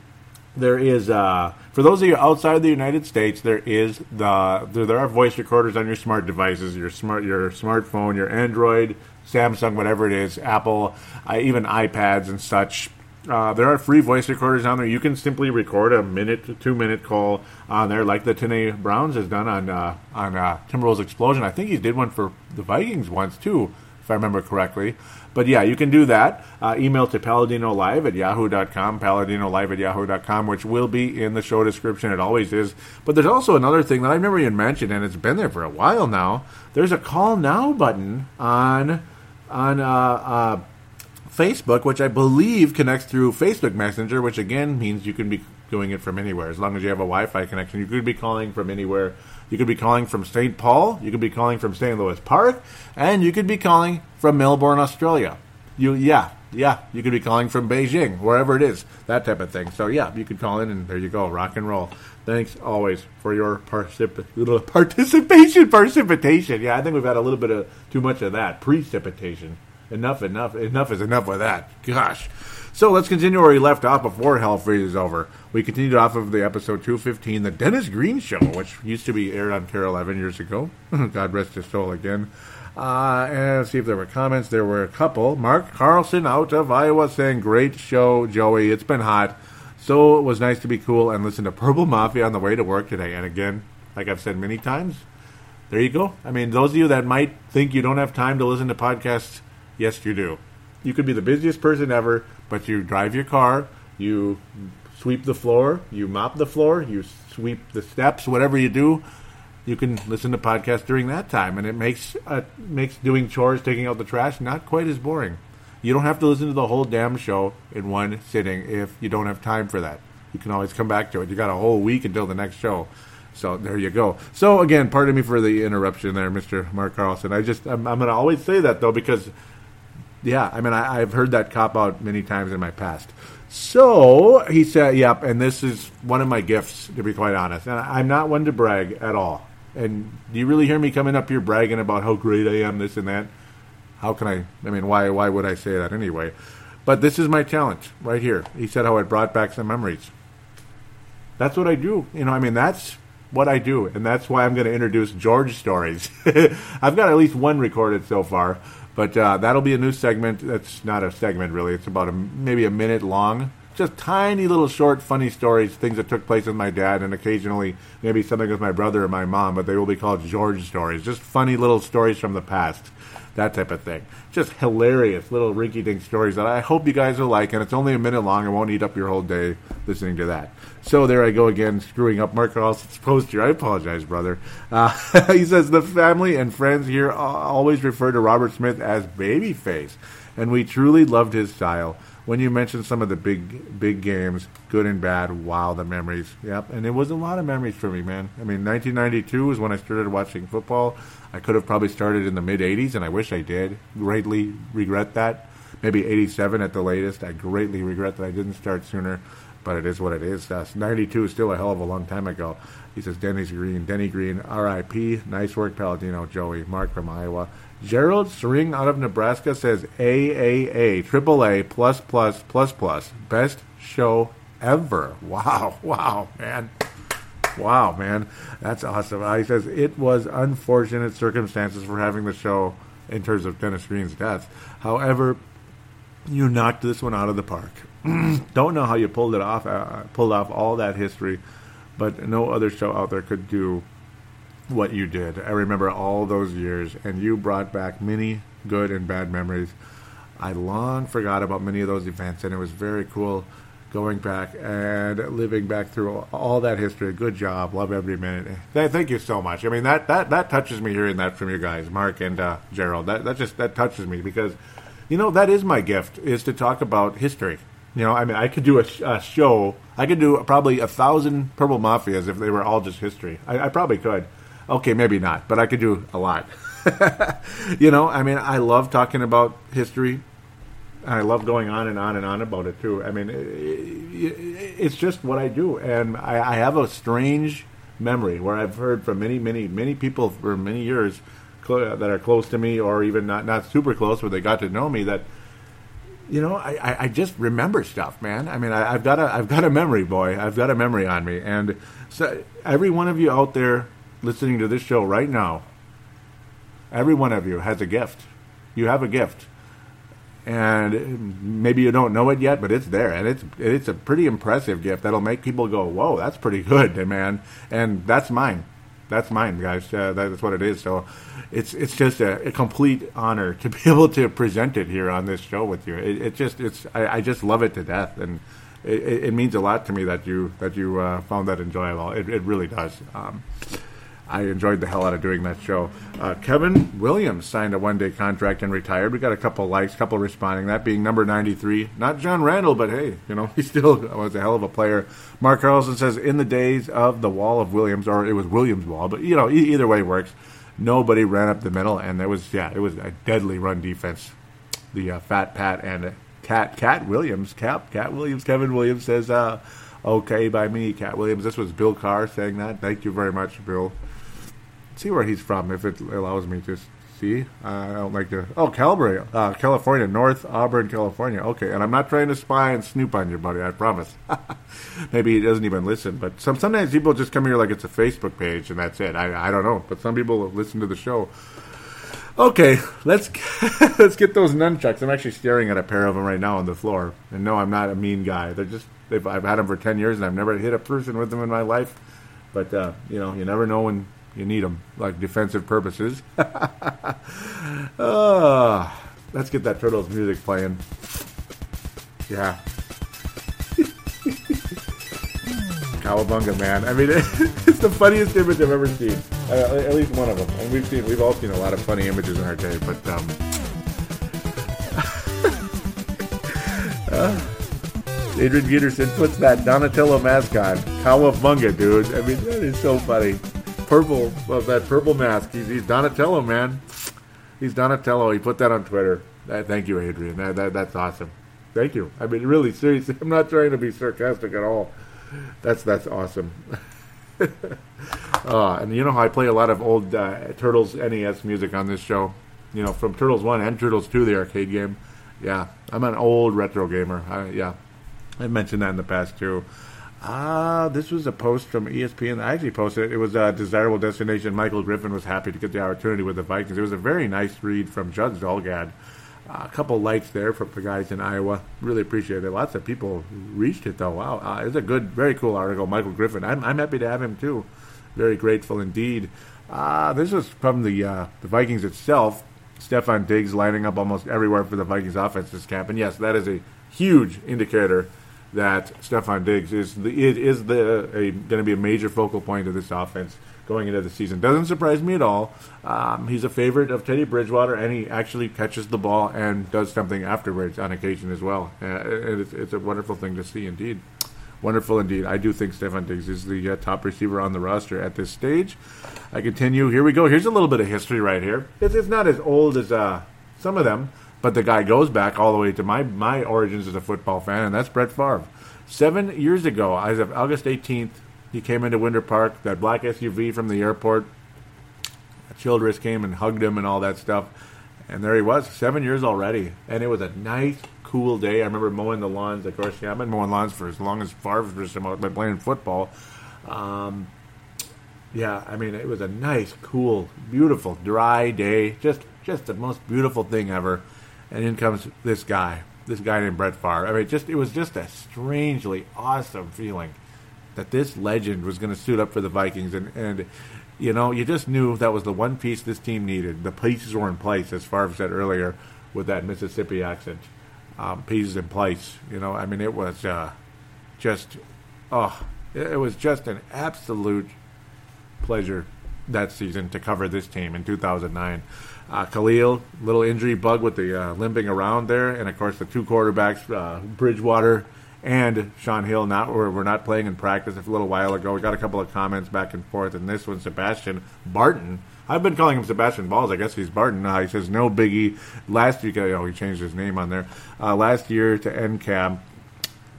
there is, uh, for those of you outside the United States, there is the, there, there are voice recorders on your smart devices, your smart, your smartphone, your Android, Samsung, whatever it is, Apple, uh, even iPads and such uh, there are free voice recorders on there. You can simply record a minute to two minute call on there, like the Tene Browns has done on uh, on uh, Timberwolves Explosion. I think he did one for the Vikings once too, if I remember correctly. But yeah, you can do that. Uh, email to Paladino Live at yahoo.com, Paladino Live at yahoo.com, which will be in the show description. It always is. But there's also another thing that I've never even mentioned, and it's been there for a while now. There's a call now button on on uh, uh, Facebook, which I believe connects through Facebook Messenger, which again means you can be doing it from anywhere as long as you have a Wi-Fi connection. You could be calling from anywhere. You could be calling from St. Paul. You could be calling from St. Louis Park, and you could be calling from Melbourne, Australia. You, yeah, yeah, you could be calling from Beijing, wherever it is, that type of thing. So yeah, you could call in, and there you go, rock and roll. Thanks always for your particip- (laughs) participation, precipitation. Yeah, I think we've had a little bit of too much of that precipitation enough, enough, enough is enough with that. Gosh. So let's continue where we left off before Hell freezes over. We continued off of the episode 215, The Dennis Green Show, which used to be aired on KARE 11 years ago. (laughs) God rest his soul again. Uh, and see if there were comments. There were a couple. Mark Carlson out of Iowa saying, Great show, Joey. It's been hot. So it was nice to be cool and listen to Purple Mafia on the way to work today. And again, like I've said many times, there you go. I mean, those of you that might think you don't have time to listen to podcasts, Yes, you do. You could be the busiest person ever, but you drive your car, you sweep the floor, you mop the floor, you sweep the steps, whatever you do, you can listen to podcasts during that time, and it makes uh, makes doing chores, taking out the trash, not quite as boring. You don't have to listen to the whole damn show in one sitting if you don't have time for that. You can always come back to it. You got a whole week until the next show. So there you go. So again, pardon me for the interruption there, Mr. Mark Carlson. I just I'm, I'm going to always say that though because yeah, I mean, I, have heard that cop out many times in my past. So he said, "Yep," and this is one of my gifts, to be quite honest. And I'm not one to brag at all. And do you really hear me coming up here bragging about how great I am, this and that? How can I? I mean, why? Why would I say that anyway? But this is my talent right here. He said how it brought back some memories. That's what I do. You know, I mean, that's what I do, and that's why I'm going to introduce George stories. (laughs) I've got at least one recorded so far, but uh, that'll be a new segment. That's not a segment really. It's about a, maybe a minute long. Just tiny little short, funny stories, things that took place with my dad, and occasionally maybe something with my brother or my mom. But they will be called George stories. Just funny little stories from the past that type of thing. Just hilarious little rinky dink stories that I hope you guys will like. And it's only a minute long. I won't eat up your whole day listening to that. So there I go again, screwing up Mark Carlson's poster. I apologize, brother. Uh, (laughs) he says the family and friends here always refer to Robert Smith as Babyface, and we truly loved his style. When you mentioned some of the big big games, good and bad, wow, the memories. Yep, and it was a lot of memories for me, man. I mean, 1992 was when I started watching football. I could have probably started in the mid 80s, and I wish I did. Greatly regret that. Maybe 87 at the latest. I greatly regret that I didn't start sooner, but it is what it is. Uh, 92 is still a hell of a long time ago. He says, Denny's Green, Denny Green, RIP. Nice work, Paladino, Joey. Mark from Iowa. Gerald String out of Nebraska says AAA, triple A, plus, plus, plus, plus. Best show ever. Wow, (laughs) wow, man. Wow, man, that's awesome. He says it was unfortunate circumstances for having the show in terms of Dennis Green's death. However, you knocked this one out of the park. (clears throat) Don't know how you pulled it off, uh, pulled off all that history, but no other show out there could do what you did. I remember all those years, and you brought back many good and bad memories. I long forgot about many of those events, and it was very cool going back and living back through all that history. Good job. Love every minute. Thank you so much. I mean, that, that, that touches me hearing that from you guys, Mark and uh, Gerald. That, that just that touches me because, you know, that is my gift is to talk about history. You know, I mean, I could do a, a show. I could do probably a thousand Purple Mafias if they were all just history. I, I probably could. Okay, maybe not, but I could do a lot. (laughs) you know, I mean, I love talking about history I love going on and on and on about it too. I mean, it's just what I do, and I, I have a strange memory where I've heard from many, many, many people for many years that are close to me, or even not not super close, where they got to know me that. You know, I, I just remember stuff, man. I mean, I, I've got a I've got a memory, boy. I've got a memory on me, and so every one of you out there listening to this show right now, every one of you has a gift. You have a gift and maybe you don't know it yet, but it's there, and it's it's a pretty impressive gift that'll make people go, "Whoa, that's pretty good, man!" And that's mine. That's mine, guys. Uh, that's what it is. So, it's it's just a, a, complete honor to be (laughs) able to present it here on this show with you. It, it just it's I, I, just love it to death, and it, it, means a lot to me that you that you uh, found that enjoyable. It, it really does. Um, I enjoyed the hell out of doing that show. Uh, Kevin Williams signed a one day contract and retired. We got a couple likes, a couple responding. That being number 93. Not John Randle, but hey, you know, (laughs) he still was a hell of a player. Mark Carlson says, in the days of the wall of Williams, or it was Williams' wall, but you know, e- either way works. Nobody ran up the middle, and there was, yeah, it was a deadly run defense. The uh, Fat Pat and Cat, Cat Williams, Cap, Cat Williams, Kevin Williams says, uh, okay by me, Cat Williams. This was Bill Carr saying that. Thank you very much, Bill see where he's from if it allows me to see. Uh, I don't like to. Oh, Calgary, uh, California, North Auburn, California. Okay, and I'm not trying to spy and snoop on you, buddy. I promise. (laughs) Maybe he doesn't even listen, but some sometimes people just come here like it's a Facebook page and that's it. I I don't know, but some people listen to the show. Okay, let's (laughs) let's get those nunchucks. I'm actually staring at a pair of them right now on the floor, and no, I'm not a mean guy. They're just I've had them for ten years, and I've never hit a person with them in my life. But uh, you know, you never know when you need them like defensive purposes. uh, (laughs) let's get that Turtles music playing. Yeah. (laughs) Cowabunga, man. I mean, (laughs) it's the funniest image I've ever seen. Uh, at least one of them. And we've seen, we've all seen a lot of funny images in our day. But um, uh, Adrian Peterson puts that Donatello mask on. Cowabunga, dude. I mean, that is so funny purple of that purple mask. He's, he's Donatello, man. He's Donatello. He put that on Twitter. That, thank you, Adrian. That, that, that's awesome. Thank you. I mean, really, seriously, (laughs) I'm not trying to be sarcastic at all. That's that's awesome. (laughs) uh, and you know how I play a lot of old uh, Turtles NES music on this show. You know, from Turtles One and Turtles Two, the arcade game. Yeah, I'm an old retro gamer. I, yeah, I've mentioned that in the past too. Uh, this was a post from ESPN. I actually posted it. It was a desirable destination. Michael Griffin was happy to get the opportunity with the Vikings. It was a very nice read from Judge Dalgad. Uh, a couple lights there from the guys in Iowa. Really appreciate it. Lots of people reached it though. Wow, uh, it's a good, very cool article. Michael Griffin. I'm, I'm happy to have him too. Very grateful indeed. Uh, this was from the uh, the Vikings itself. Stefon Diggs lining up almost everywhere for the Vikings offense this camp, and yes, that is a huge indicator that Stefon Diggs is the it is the going to be a major focal point of this offense going into the season. Doesn't surprise me at all. Um, he's a favorite of Teddy Bridgewater, and he actually catches the ball and does something afterwards on occasion as well. Uh, it's, it's, a wonderful thing to see, indeed. Wonderful indeed. I do think Stefon Diggs is the uh, top receiver on the roster at this stage. I continue. Here we go. Here's a little bit of history right here. It's, it's not as old as uh, some of them, but the guy goes back all the way to my, my origins as a football fan, and that's Brett Favre. Seven years ago, as of August 18th, he came into Winter Park, that black SUV from the airport. Childress came and hugged him and all that stuff. And there he was, seven years already. And it was a nice, cool day. I remember mowing the lawns. Of course, yeah, I've been mowing lawns for as long as Favre's been playing football. Um, yeah, I mean, it was a nice, cool, beautiful, dry day. Just, just the most beautiful thing ever and in comes this guy, this guy named Brett Favre. I mean, just it was just a strangely awesome feeling that this legend was going to suit up for the Vikings, and and you know, you just knew that was the one piece this team needed. The pieces were in place, as Favre said earlier, with that Mississippi accent. Um, pieces in place. You know, I mean, it was uh, just, oh, it was just an absolute pleasure that season to cover this team in 2009. Uh, Kalil, little injury bug with the uh, limping around there, and of course the two quarterbacks, uh, Bridgewater and Shaun Hill, not were, were not playing in practice a little while ago. We got a couple of comments back and forth, and this one, Sebastian Barton. I've been calling him Sebastian Balls. I guess he's Barton. Uh, he says no biggie. Last week, oh, he changed his name on there. Uh, last year to NCAB,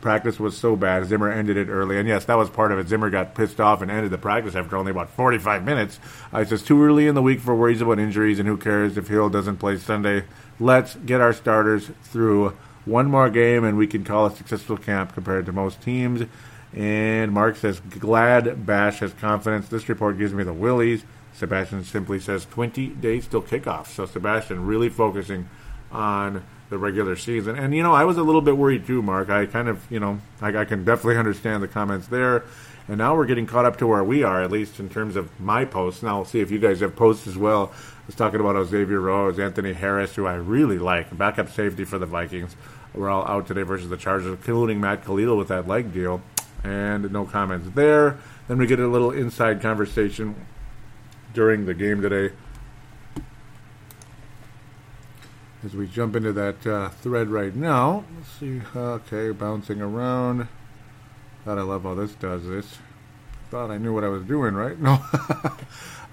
practice was so bad. Zimmer ended it early, and yes, that was part of it. Zimmer got pissed off and ended the practice after only about 45 minutes. Uh, it's just too early in the week for worries about injuries, and who cares if Hill doesn't play Sunday? Let's get our starters through one more game, and we can call a successful camp compared to most teams. And Mark says, glad Bash has confidence. This report gives me the willies. Sebastian simply says 20 days till kickoff. So Sebastian really focusing on the regular season. And, you know, I was a little bit worried too, Mark. I kind of, you know, I, I can definitely understand the comments there. And now we're getting caught up to where we are, at least in terms of my posts. Now I'll see if you guys have posts as well. I was talking about Xavier Rhodes, Anthony Harris, who I really like, backup safety for the Vikings. We're all out today versus the Chargers, including Matt Kalil with that leg deal. And no comments there. Then we get a little inside conversation during the game today as we jump into that uh, thread right now. Let's see. Okay, bouncing around. God, I love how this does this. Thought I knew what I was doing, right? (laughs) No.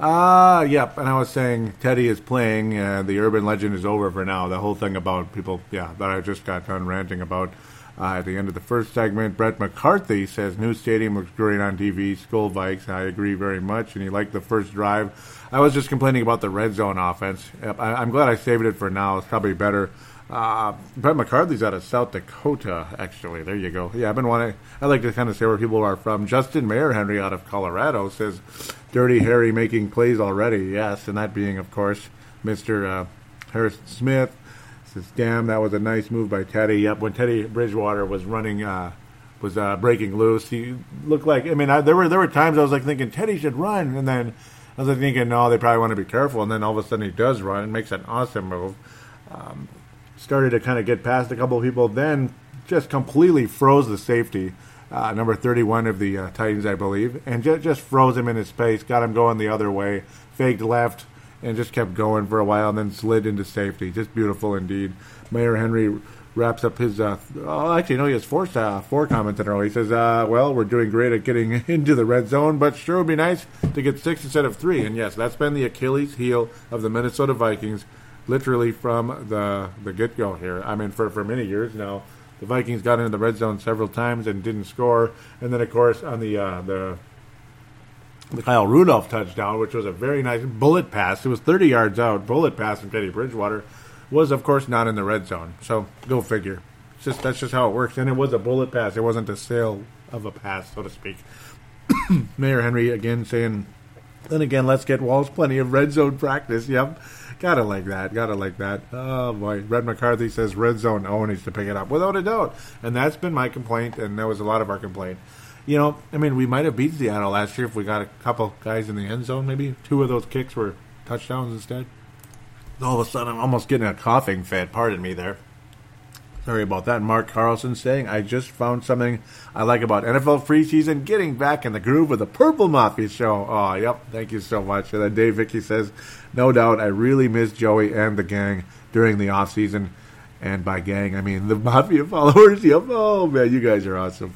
Ah, uh, yep. And I was saying Teddy is playing. Uh, the urban legend is over for now. The whole thing about people, yeah, that I just got done ranting about. Uh, at the end of the first segment, Brett McCarthy says new stadium looks great on TV. Skol Vikes. I agree very much, and he liked the first drive. I was just complaining about the red zone offense. I, am glad I saved it for now. It's probably better. Uh, Brett McCarthy's out of South Dakota, actually. There you go. Yeah, I've been wanting. I like to kind of say where people are from. Justin Mayer Henry out of Colorado says, "Dirty Harry making plays already." Yes, and that being, of course, Mister uh, Harrison Smith Says, damn, that was a nice move by Teddy. Yep, when Teddy Bridgewater was running, uh, was uh, breaking loose, he looked like. I mean, I, there were there were times I was like thinking Teddy should run, and then I was like thinking, no, they probably want to be careful, and then all of a sudden he does run and makes an awesome move. Um, started to kind of get past a couple of people, then just completely froze the safety. Uh, number 31 of the uh, Titans, I believe, and just, just froze him in his space, got him going the other way, faked left, and just kept going for a while and then slid into safety. Just beautiful indeed. Mayor Henry wraps up his. Uh, oh, actually, no, he has four uh, four comments in a row. He says, uh, "Well, we're doing great at getting (laughs) into the red zone, but sure would be nice to get six instead of three. And yes, that's been the Achilles heel of the Minnesota Vikings, literally from the the get go here. I mean, for for many years now, the Vikings got into the red zone several times and didn't score. And then, of course, on the uh, the the Kyle Rudolph touchdown, which was a very nice bullet pass. It was 30 yards out. Bullet pass from Teddy Bridgewater was, of course, not in the red zone. So go figure. It's just that's just how it works. And it was a bullet pass. It wasn't a sail of a pass, so to speak. (coughs) Mayor Henry again saying, then again, let's get Walsh plenty of red zone practice. Yep. Gotta like that. Gotta like that. Oh boy. Red McCarthy says red zone oh, O needs to pick it up without a doubt, and that's been my complaint, and that was a lot of our complaint. You know, I mean, we might have beat Seattle last year if we got a couple guys in the end zone. Maybe two of those kicks were touchdowns instead. All of a sudden, I'm almost getting a coughing fit. Pardon me there. Sorry about that. Mark Carlson saying, I just found something I like about NFL free season, getting back in the groove of the Purple Mafia show. Oh, yep. Thank you so much. And then Dave Vicky says, no doubt, I really miss Joey and the gang during the off season. And by gang, I mean the (laughs) Mafia followers. Yep. Oh, man, you guys are awesome.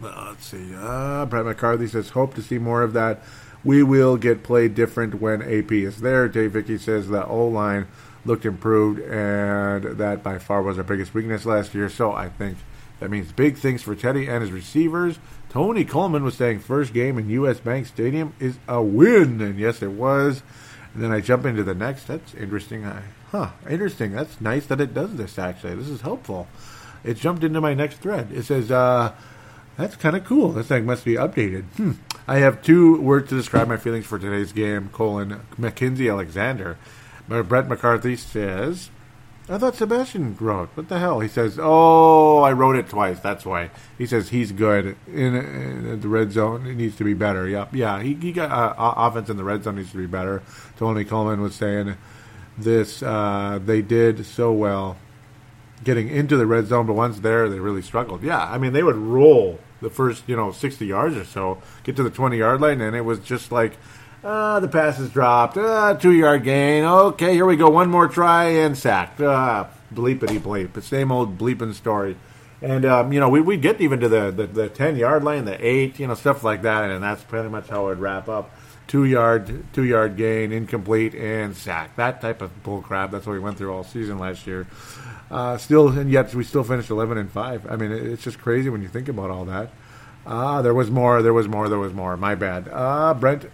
Let's see. Uh, Brett McCarthy says, hope to see more of that. We will get played different when AP is there. Dave Vicky says the O line looked improved, and that by far was our biggest weakness last year. So I think that means big things for Teddy and his receivers. Tony Coleman was saying first game in U.S. Bank Stadium is a win, and yes, it was. And then I jump into the next. That's interesting. I, huh, interesting. That's nice that it does this. Actually, this is helpful. It jumped into my next thread. It says, uh, "That's kind of cool. This thing must be updated." Hmm. I have two words to describe my feelings for today's game: colon Mackensie Alexander. Brett McCarthy says, I thought Sebastian wrote. What the hell? He says, "Oh, I wrote it twice. That's why." He says he's good in, in the red zone. It needs to be better. Yep, yeah. He, he got uh, offense in the red zone needs to be better. Tony Coleman was saying this. Uh, they did so well getting into the red zone, but once there, they really struggled. Yeah, I mean, they would roll the first you know sixty yards or so, get to the twenty yard line, and it was just like uh, the pass is dropped. Uh, two yard gain. Okay, here we go. One more try and sacked. Uh, bleepity bleep. The same old bleeping story. And, um, you know, we, we'd get even to the, the, the 10 yard line, the 8, you know, stuff like that. And that's pretty much how it would wrap up. Two yard, two yard gain, incomplete, and sack. That type of bull crap. That's what we went through all season last year. Uh, still, and yet we still finished 11 and 5. I mean, it's just crazy when you think about all that. Ah, uh, there was more, there was more, there was more. My bad. Uh, Brent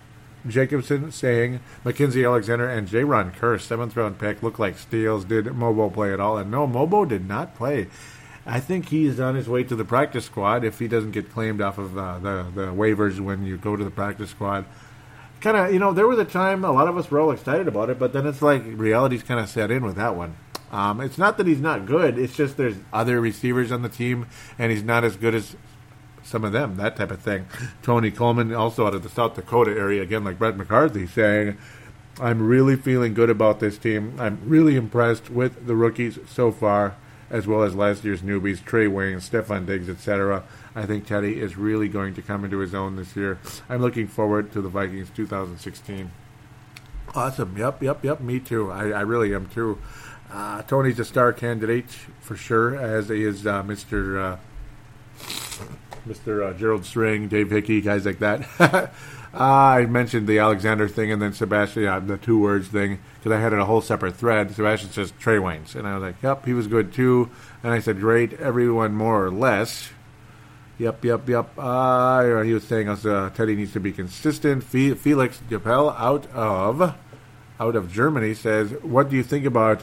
Jacobson saying Mackensie Alexander and J. Jayron Kearse, seventh round pick, look like steals. Did Mobo play at all? And no, Mobo did not play. I think he's on his way to the practice squad if he doesn't get claimed off of uh, the the waivers when you go to the practice squad. Kind of, you know, there was a time a lot of us were all excited about it, but then it's like reality's kind of set in with that one. Um, it's not that he's not good; it's just there's other receivers on the team, and he's not as good as some of them, that type of thing. Tony Coleman, also out of the South Dakota area, again, like Brett McCarthy, saying, I'm really feeling good about this team. I'm really impressed with the rookies so far, as well as last year's newbies, Trae Wayne, Stefon Diggs, etc. I think Teddy is really going to come into his own this year. I'm looking forward to the Vikings 2016. Awesome. Yep, yep, yep. Me too. I, I really am too. Uh, Tony's a star candidate for sure, as is uh, Mr. Uh, Mr. Uh, Gerald String, Dave Hickey, guys like that. (laughs) uh, I mentioned the Alexander thing and then Sebastian, uh, the two words thing, because I had it a whole separate thread. Sebastian says Trae Waynes. And I was like, yep, he was good too. And I said, great, everyone more or less. Yep, yep, yep. Uh, he was saying uh, Teddy needs to be consistent. Felix Diepel out of out of Germany says, what do you think about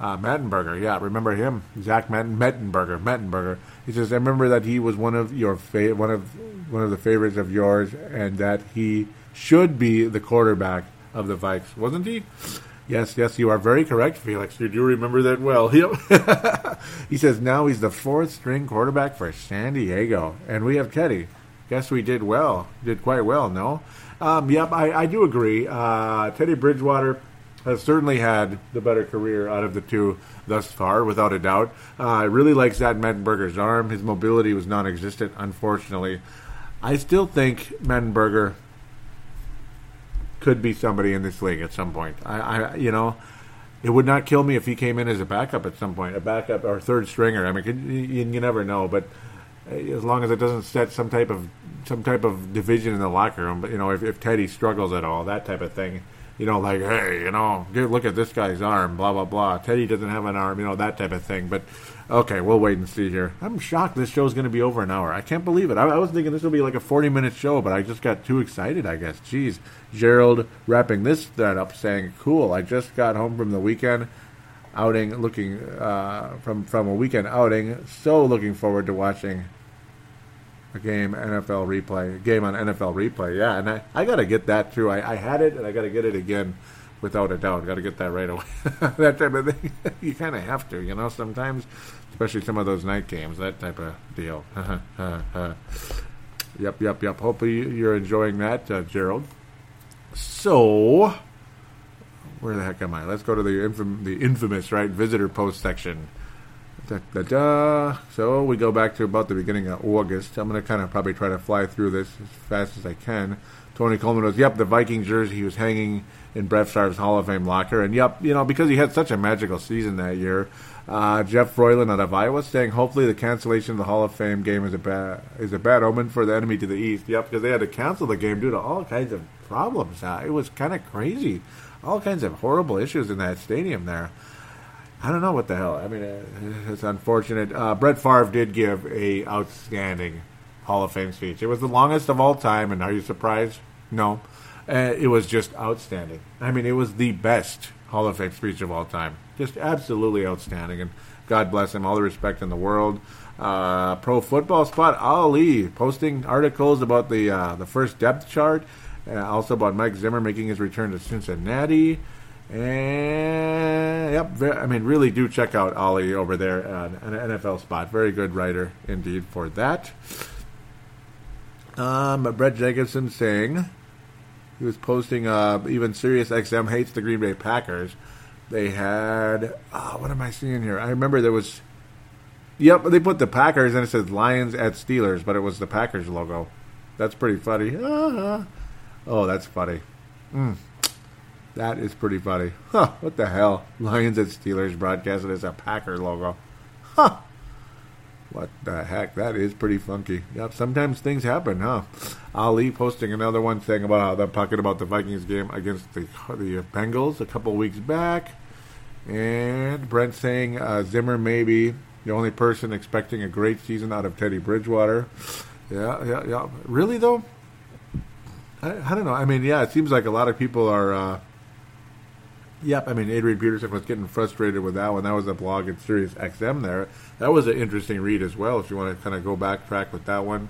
uh, Mettenberger? Yeah, remember him, Zach Metten- Mettenberger. Mettenberger. He says, "I remember that he was one of your fa- one of one of the favorites of yours, and that he should be the quarterback of the Vikes, wasn't he?" Yes, yes, you are very correct, Felix. You do remember that well. (laughs) Yep. he says now he's the fourth string quarterback for San Diego, and we have Teddy. Guess we did well, did quite well. No, um, yep, I, I do agree. Uh, Teddy Bridgewater has certainly had the better career out of the two thus far, without a doubt. Uh, I really like Zach Mettenberger's arm. His mobility was non existent, unfortunately. I still think Mettenberger could be somebody in this league at some point. I, I, you know, it would not kill me if he came in as a backup at some point, a backup or third stringer. I mean, you, you never know, but as long as it doesn't set some type of some type of division in the locker room. But you know, if, if Teddy struggles at all, that type of thing you know, like, hey, you know, look at this guy's arm, blah, blah, blah. Teddy doesn't have an arm, you know, that type of thing. But, okay, we'll wait and see here. I'm shocked this show's going to be over an hour. I can't believe it. I, I was thinking this will be like a 40 minute show, but I just got too excited, I guess. Jeez. Gerald wrapping this thread up saying, cool, I just got home from the weekend outing, looking, uh, from, from a weekend outing. So looking forward to watching a game NFL replay, a game on NFL replay. Yeah, and I, I got to get that too. I, I had it, and I got to get it again, without a doubt. Got to get that right away. (laughs) that type of thing. (laughs) you kind of have to, you know. Sometimes, especially some of those night games, that type of deal. (laughs) yep, yep, yep. Hopefully you're enjoying that, uh, Gerald. So, where the heck am I? Let's go to the infam- the infamous right visitor post section. Da, da, da. So we go back to about the beginning of August. I'm going to kind of probably try to fly through this as fast as I can. Tony Coleman goes, "Yep, the Viking jersey he was hanging in Brett Favre's Hall of Fame locker." And yep, you know because he had such a magical season that year. Uh, Jeff Froyland out of Iowa saying, "Hopefully the cancellation of the Hall of Fame game is a bad is a bad omen for the enemy to the east." Yep, because they had to cancel the game due to all kinds of problems. Uh, it was kind of crazy, all kinds of horrible issues in that stadium there. I don't know what the hell. I mean, uh, it's unfortunate. Uh, Brett Favre did give a outstanding Hall of Fame speech. It was the longest of all time, and are you surprised? No. Uh, it was just outstanding. I mean, it was the best Hall of Fame speech of all time. Just absolutely outstanding, and God bless him. All the respect in the world. Uh, Pro Football Spot Ali posting articles about the uh, the first depth chart, uh, also about Mike Zimmer making his return to Cincinnati. And yep, very, I mean, really do check out Ollie over there on an NFL spot. Very good writer indeed for that. Um, Brett Jacobson saying he was posting. Uh, even Sirius XM hates the Green Bay Packers. They had oh, what am I seeing here? I remember there was. Yep, they put the Packers and it says Lions at Steelers, but it was the Packers logo. That's pretty funny. Ah, oh, that's funny. Mm. That is pretty funny. Huh, what the hell? Lions and Steelers broadcasted as a Packer logo. Huh. What the heck? That is pretty funky. Yep, sometimes things happen, huh? Ali posting another one saying about how they're talking about the Vikings game against the the Bengals a couple weeks back. And Brent saying uh, Zimmer may be the only person expecting a great season out of Teddy Bridgewater. Yeah, yeah, yeah. Really, though? I, I don't know. I mean, yeah, it seems like a lot of people are. Uh, Yep, I mean Adrian Peterson was getting frustrated with that one. That was a blog at Sirius XM there. That was an interesting read as well. If you want to kind of go backtrack with that one,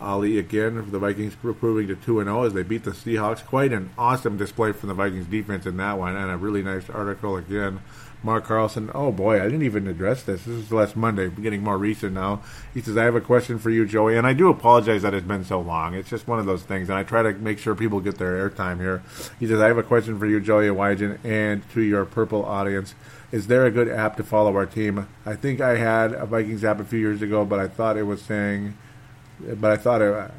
Ali again, for the Vikings proving to two and zero as they beat the Seahawks. Quite an awesome display from the Vikings defense in that one, and a really nice article again Mark Carlson. Oh boy, I didn't even address this. This is last Monday, getting more recent now. He says, I have a question for you, Joey, and I do apologize that it's been so long. It's just one of those things, and I try to make sure people get their airtime here. He says, I have a question for you, Joey Wygen, and to your purple audience. Is there a good app to follow our team? I think I had a Vikings app a few years ago, but I thought it was saying, but I thought it,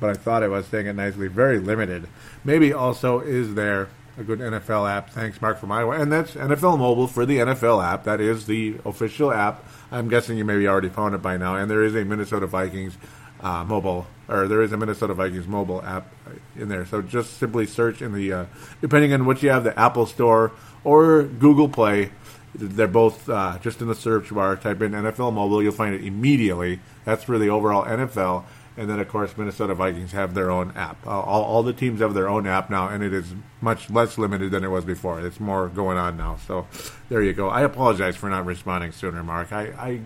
but I thought it was saying it nicely. Very limited. Maybe also is there a good NFL app. Thanks, Mark, from Iowa. And that's NFL Mobile for the NFL app. That is the official app. I'm guessing you maybe already found it by now. And there is a Minnesota Vikings uh, mobile, or there is a Minnesota Vikings mobile app in there. So just simply search in the, uh, depending on what you have, the Apple Store or Google Play. They're both uh, just in the search bar. Type in NFL Mobile, you'll find it immediately. That's for the overall NFL. And then, of course, Minnesota Vikings have their own app. Uh, all, all the teams have their own app now, and it is much less limited than it was before. It's more going on now. So there you go. I apologize for not responding sooner, Mark. I, I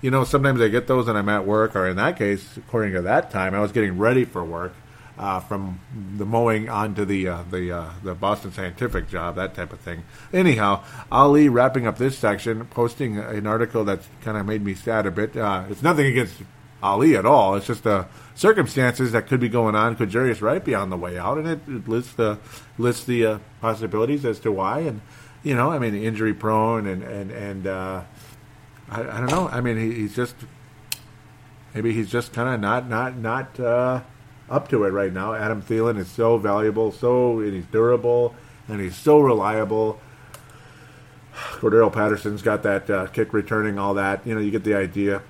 you know, sometimes I get those and I'm at work, or in that case, according to that time, I was getting ready for work. Uh, from the mowing onto the uh, the uh, the Boston Scientific job, that type of thing. Anyhow, Ali wrapping up this section, posting an article that kind of made me sad a bit. Uh, it's nothing against Ali at all. It's just the circumstances that could be going on. Could Jarius Wright be on the way out? And it, it lists the lists the uh, possibilities as to why. And you know, I mean, injury prone and and and uh, I, I, don't know. I mean, he, he's just maybe he's just kind of not not not uh, up to it right now. Adam Thielen is so valuable, so and he's durable, and he's so reliable. Cordarrelle Patterson's got that uh, kick returning, all that. You know, you get the idea.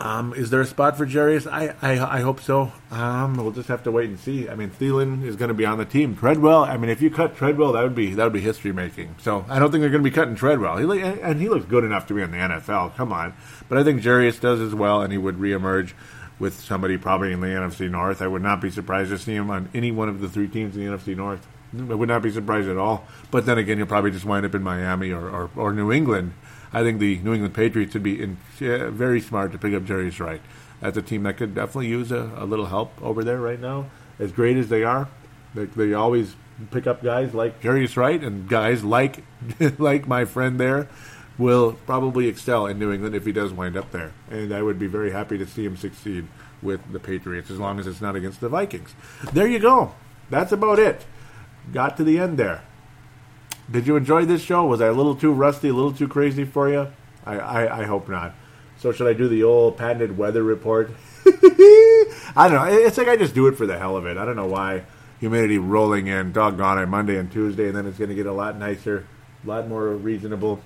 Um, is there a spot for Jarius? I, I, I hope so. Um, we'll just have to wait and see. I mean, Thielen is going to be on the team. Treadwell. I mean, if you cut Treadwell, that would be that would be history making. So I don't think they're going to be cutting Treadwell. He, and he looks good enough to be in the NFL. Come on, but I think Jarius does as well, and he would reemerge with somebody probably in the NFC North. I would not be surprised to see him on any one of the three teams in the NFC North. I would not be surprised at all. But then again, you'll probably just wind up in Miami or, or, or New England I think the New England Patriots would be in, very smart to pick up Jarius Wright. That's a team that could definitely use a, a little help over there right now. As great as they are, they, they always pick up guys like Jarius Wright and guys like (laughs) like my friend there will probably excel in New England if he does wind up there. And I would be very happy to see him succeed with the Patriots as long as it's not against the Vikings. There you go. That's about it. Got to the end there. Did you enjoy this show? Was I a little too rusty, a little too crazy for you? I, I, I hope not. So should I do the old patented weather report? (laughs) I don't know. It's like I just do it for the hell of it. I don't know why. Humidity rolling in, doggone it, Monday and Tuesday, and then it's going to get a lot nicer, a lot more reasonable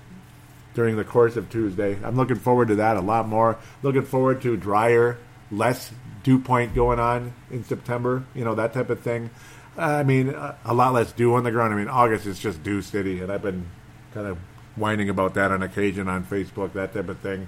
during the course of Tuesday. I'm looking forward to that a lot more. Looking forward to drier, less dew point going on in September, you know, that type of thing. I mean, uh, a lot less dew on the ground. I mean, August is just dew city, and I've been kind of whining about that on occasion on Facebook, that type of thing.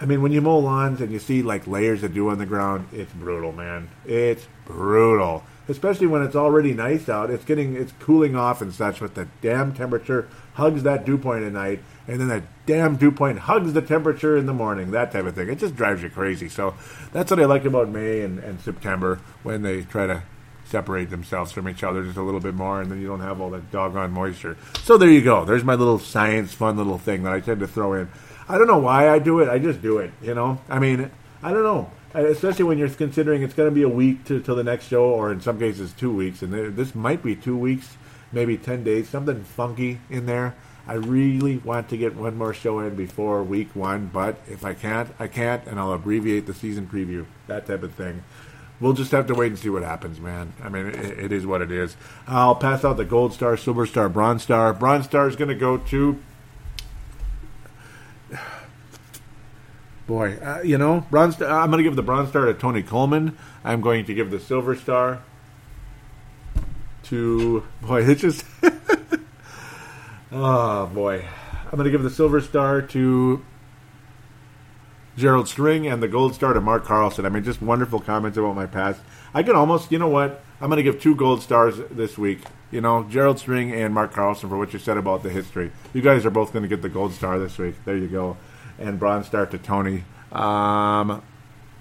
I mean, when you mow lawns and you see like layers of dew on the ground, it's brutal, man. It's brutal. Especially when it's already nice out. It's getting, it's cooling off and such, but the damn temperature hugs that dew point at night, and then that damn dew point hugs the temperature in the morning, that type of thing. It just drives you crazy. So that's what I like about May and, and September when they try to separate themselves from each other just a little bit more, and then you don't have all that doggone moisture. So there you go. There's my little science, fun little thing that I tend to throw in. I don't know why I do it. I just do it. You know. I mean, I don't know. Especially when you're considering it's going to be a week to till the next show, or in some cases two weeks, and this might be two weeks, maybe ten days, something funky in there. I really want to get one more show in before week one, but if I can't, I can't, and I'll abbreviate the season preview, that type of thing we'll just have to wait and see what happens, man. I mean, it, it is what it is. I'll pass out the gold star, silver star, bronze star. Bronze star is going to go to. (sighs) Boy, uh, you know, bronze. Star, I'm going to give the bronze star to Tony Coleman. I'm going to give the silver star to. Boy, (laughs) it just. (laughs) oh boy, I'm going to give the silver star to Gerald String and the gold star to Mark Carlson. I mean, just wonderful comments about my past. I can almost, you know what? I'm going to give two gold stars this week. You know, Gerald String and Mark Carlson for what you said about the history. You guys are both going to get the gold star this week. There you go. And bronze star to Tony. Um,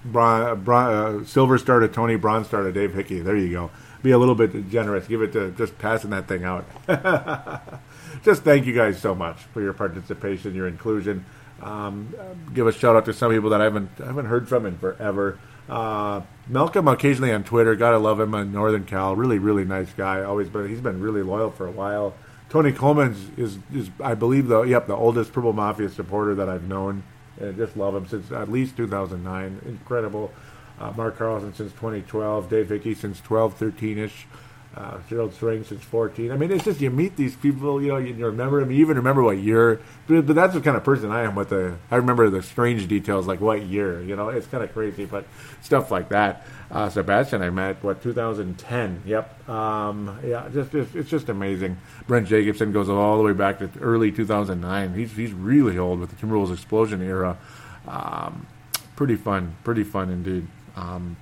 bron- bron- uh, silver star to Tony. Bronze star to Dave Hickey. There you go. Be a little bit generous. Give it to just passing that thing out. (laughs) just thank you guys so much for your participation, your inclusion. Um, give a shout out to some people that I haven't I haven't heard from in forever. Uh, Malcolm occasionally on Twitter. Gotta love him in Northern Cal. Really, really nice guy. Always been. He's been really loyal for a while. Tony Coleman is, is I believe the yep the oldest Purple Mafia supporter that I've known. And just love him since at least 2009. Incredible. Uh, Mark Carlson since 2012. Dave Hickey since 12, 13 ish uh, Gerald String since 14. I mean, it's just you meet these people, you know, you, remember them, you even remember what year. But, but, that's the kind of person I am. With the, I remember the strange details, like what year. You know, it's kind of crazy, but stuff like that. Uh, Sebastian, I met what 2010. Yep. Um, yeah, just, just it's just amazing. Brent Jacobson goes all the way back to early 2009. He's he's really old with the Timberwolves explosion era. Um, pretty fun, pretty fun indeed. Um,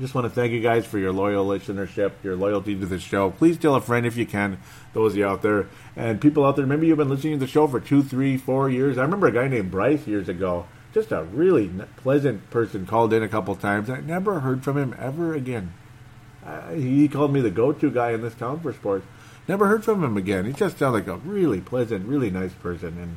just want to thank you guys for your loyal listenership, your loyalty to the show. Please tell a friend if you can, those of you out there. And people out there, maybe you've been listening to the show for two, three, four years. I remember a guy named Bryce years ago. Just a really pleasant person called in a couple times. I never heard from him ever again. Uh, he called me the go-to guy in this town for sports. Never heard from him again. He just sounded like a really pleasant, really nice person. And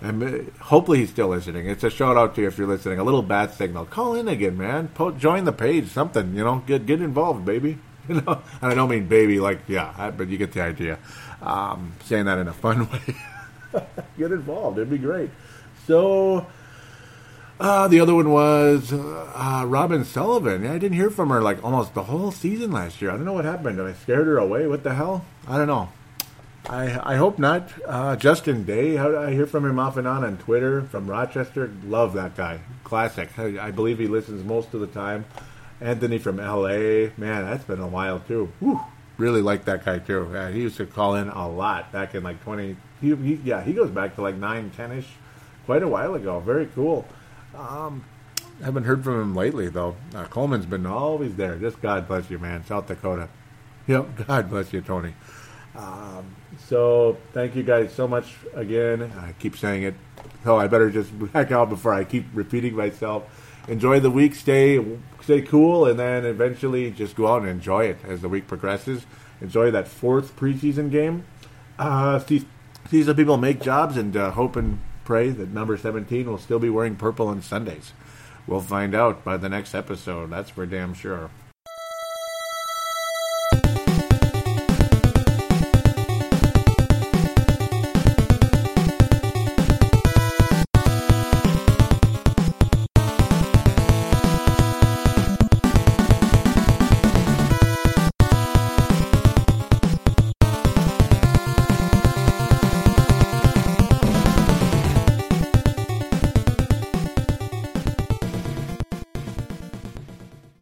and uh, hopefully he's still listening. It's a shout out to you if you're listening. A little bat signal. Call in again, man. Po- join the page. Something, you know. Get get involved, baby. (laughs) You know, and I don't mean baby like yeah, but you get the idea. Um, saying that in a fun (laughs) way. get involved. It'd be great. So. Uh, the other one was uh, Robin Sullivan. I didn't hear from her like almost the whole season last year. I don't know what happened. Did I scared her away? What the hell? I don't know. I, I hope not. Uh, Justin Day, I hear from him off and on on Twitter from Rochester. Love that guy. Classic. I, I believe he listens most of the time. Anthony from LA. Man, that's been a while too. Whew. Really like that guy too. Yeah, he used to call in a lot back in like 20. He, he, yeah, he goes back to like 9, 10 ish. Quite a while ago. Very cool. Um, haven't heard from him lately though. Uh, Coleman's been always there. Just God bless you, man. South Dakota. Yep. God bless you, Tony. Um, so thank you guys so much again. I keep saying it. So I better just (laughs) back out before I keep repeating myself. enjoy the week, stay stay cool, and then eventually just go out and enjoy it as the week progresses. Enjoy that fourth preseason game. Uh, see, see some people make jobs, and uh, hope and pray that number 17 will still be wearing purple on Sundays. We'll find out by the next episode. That's for damn sure.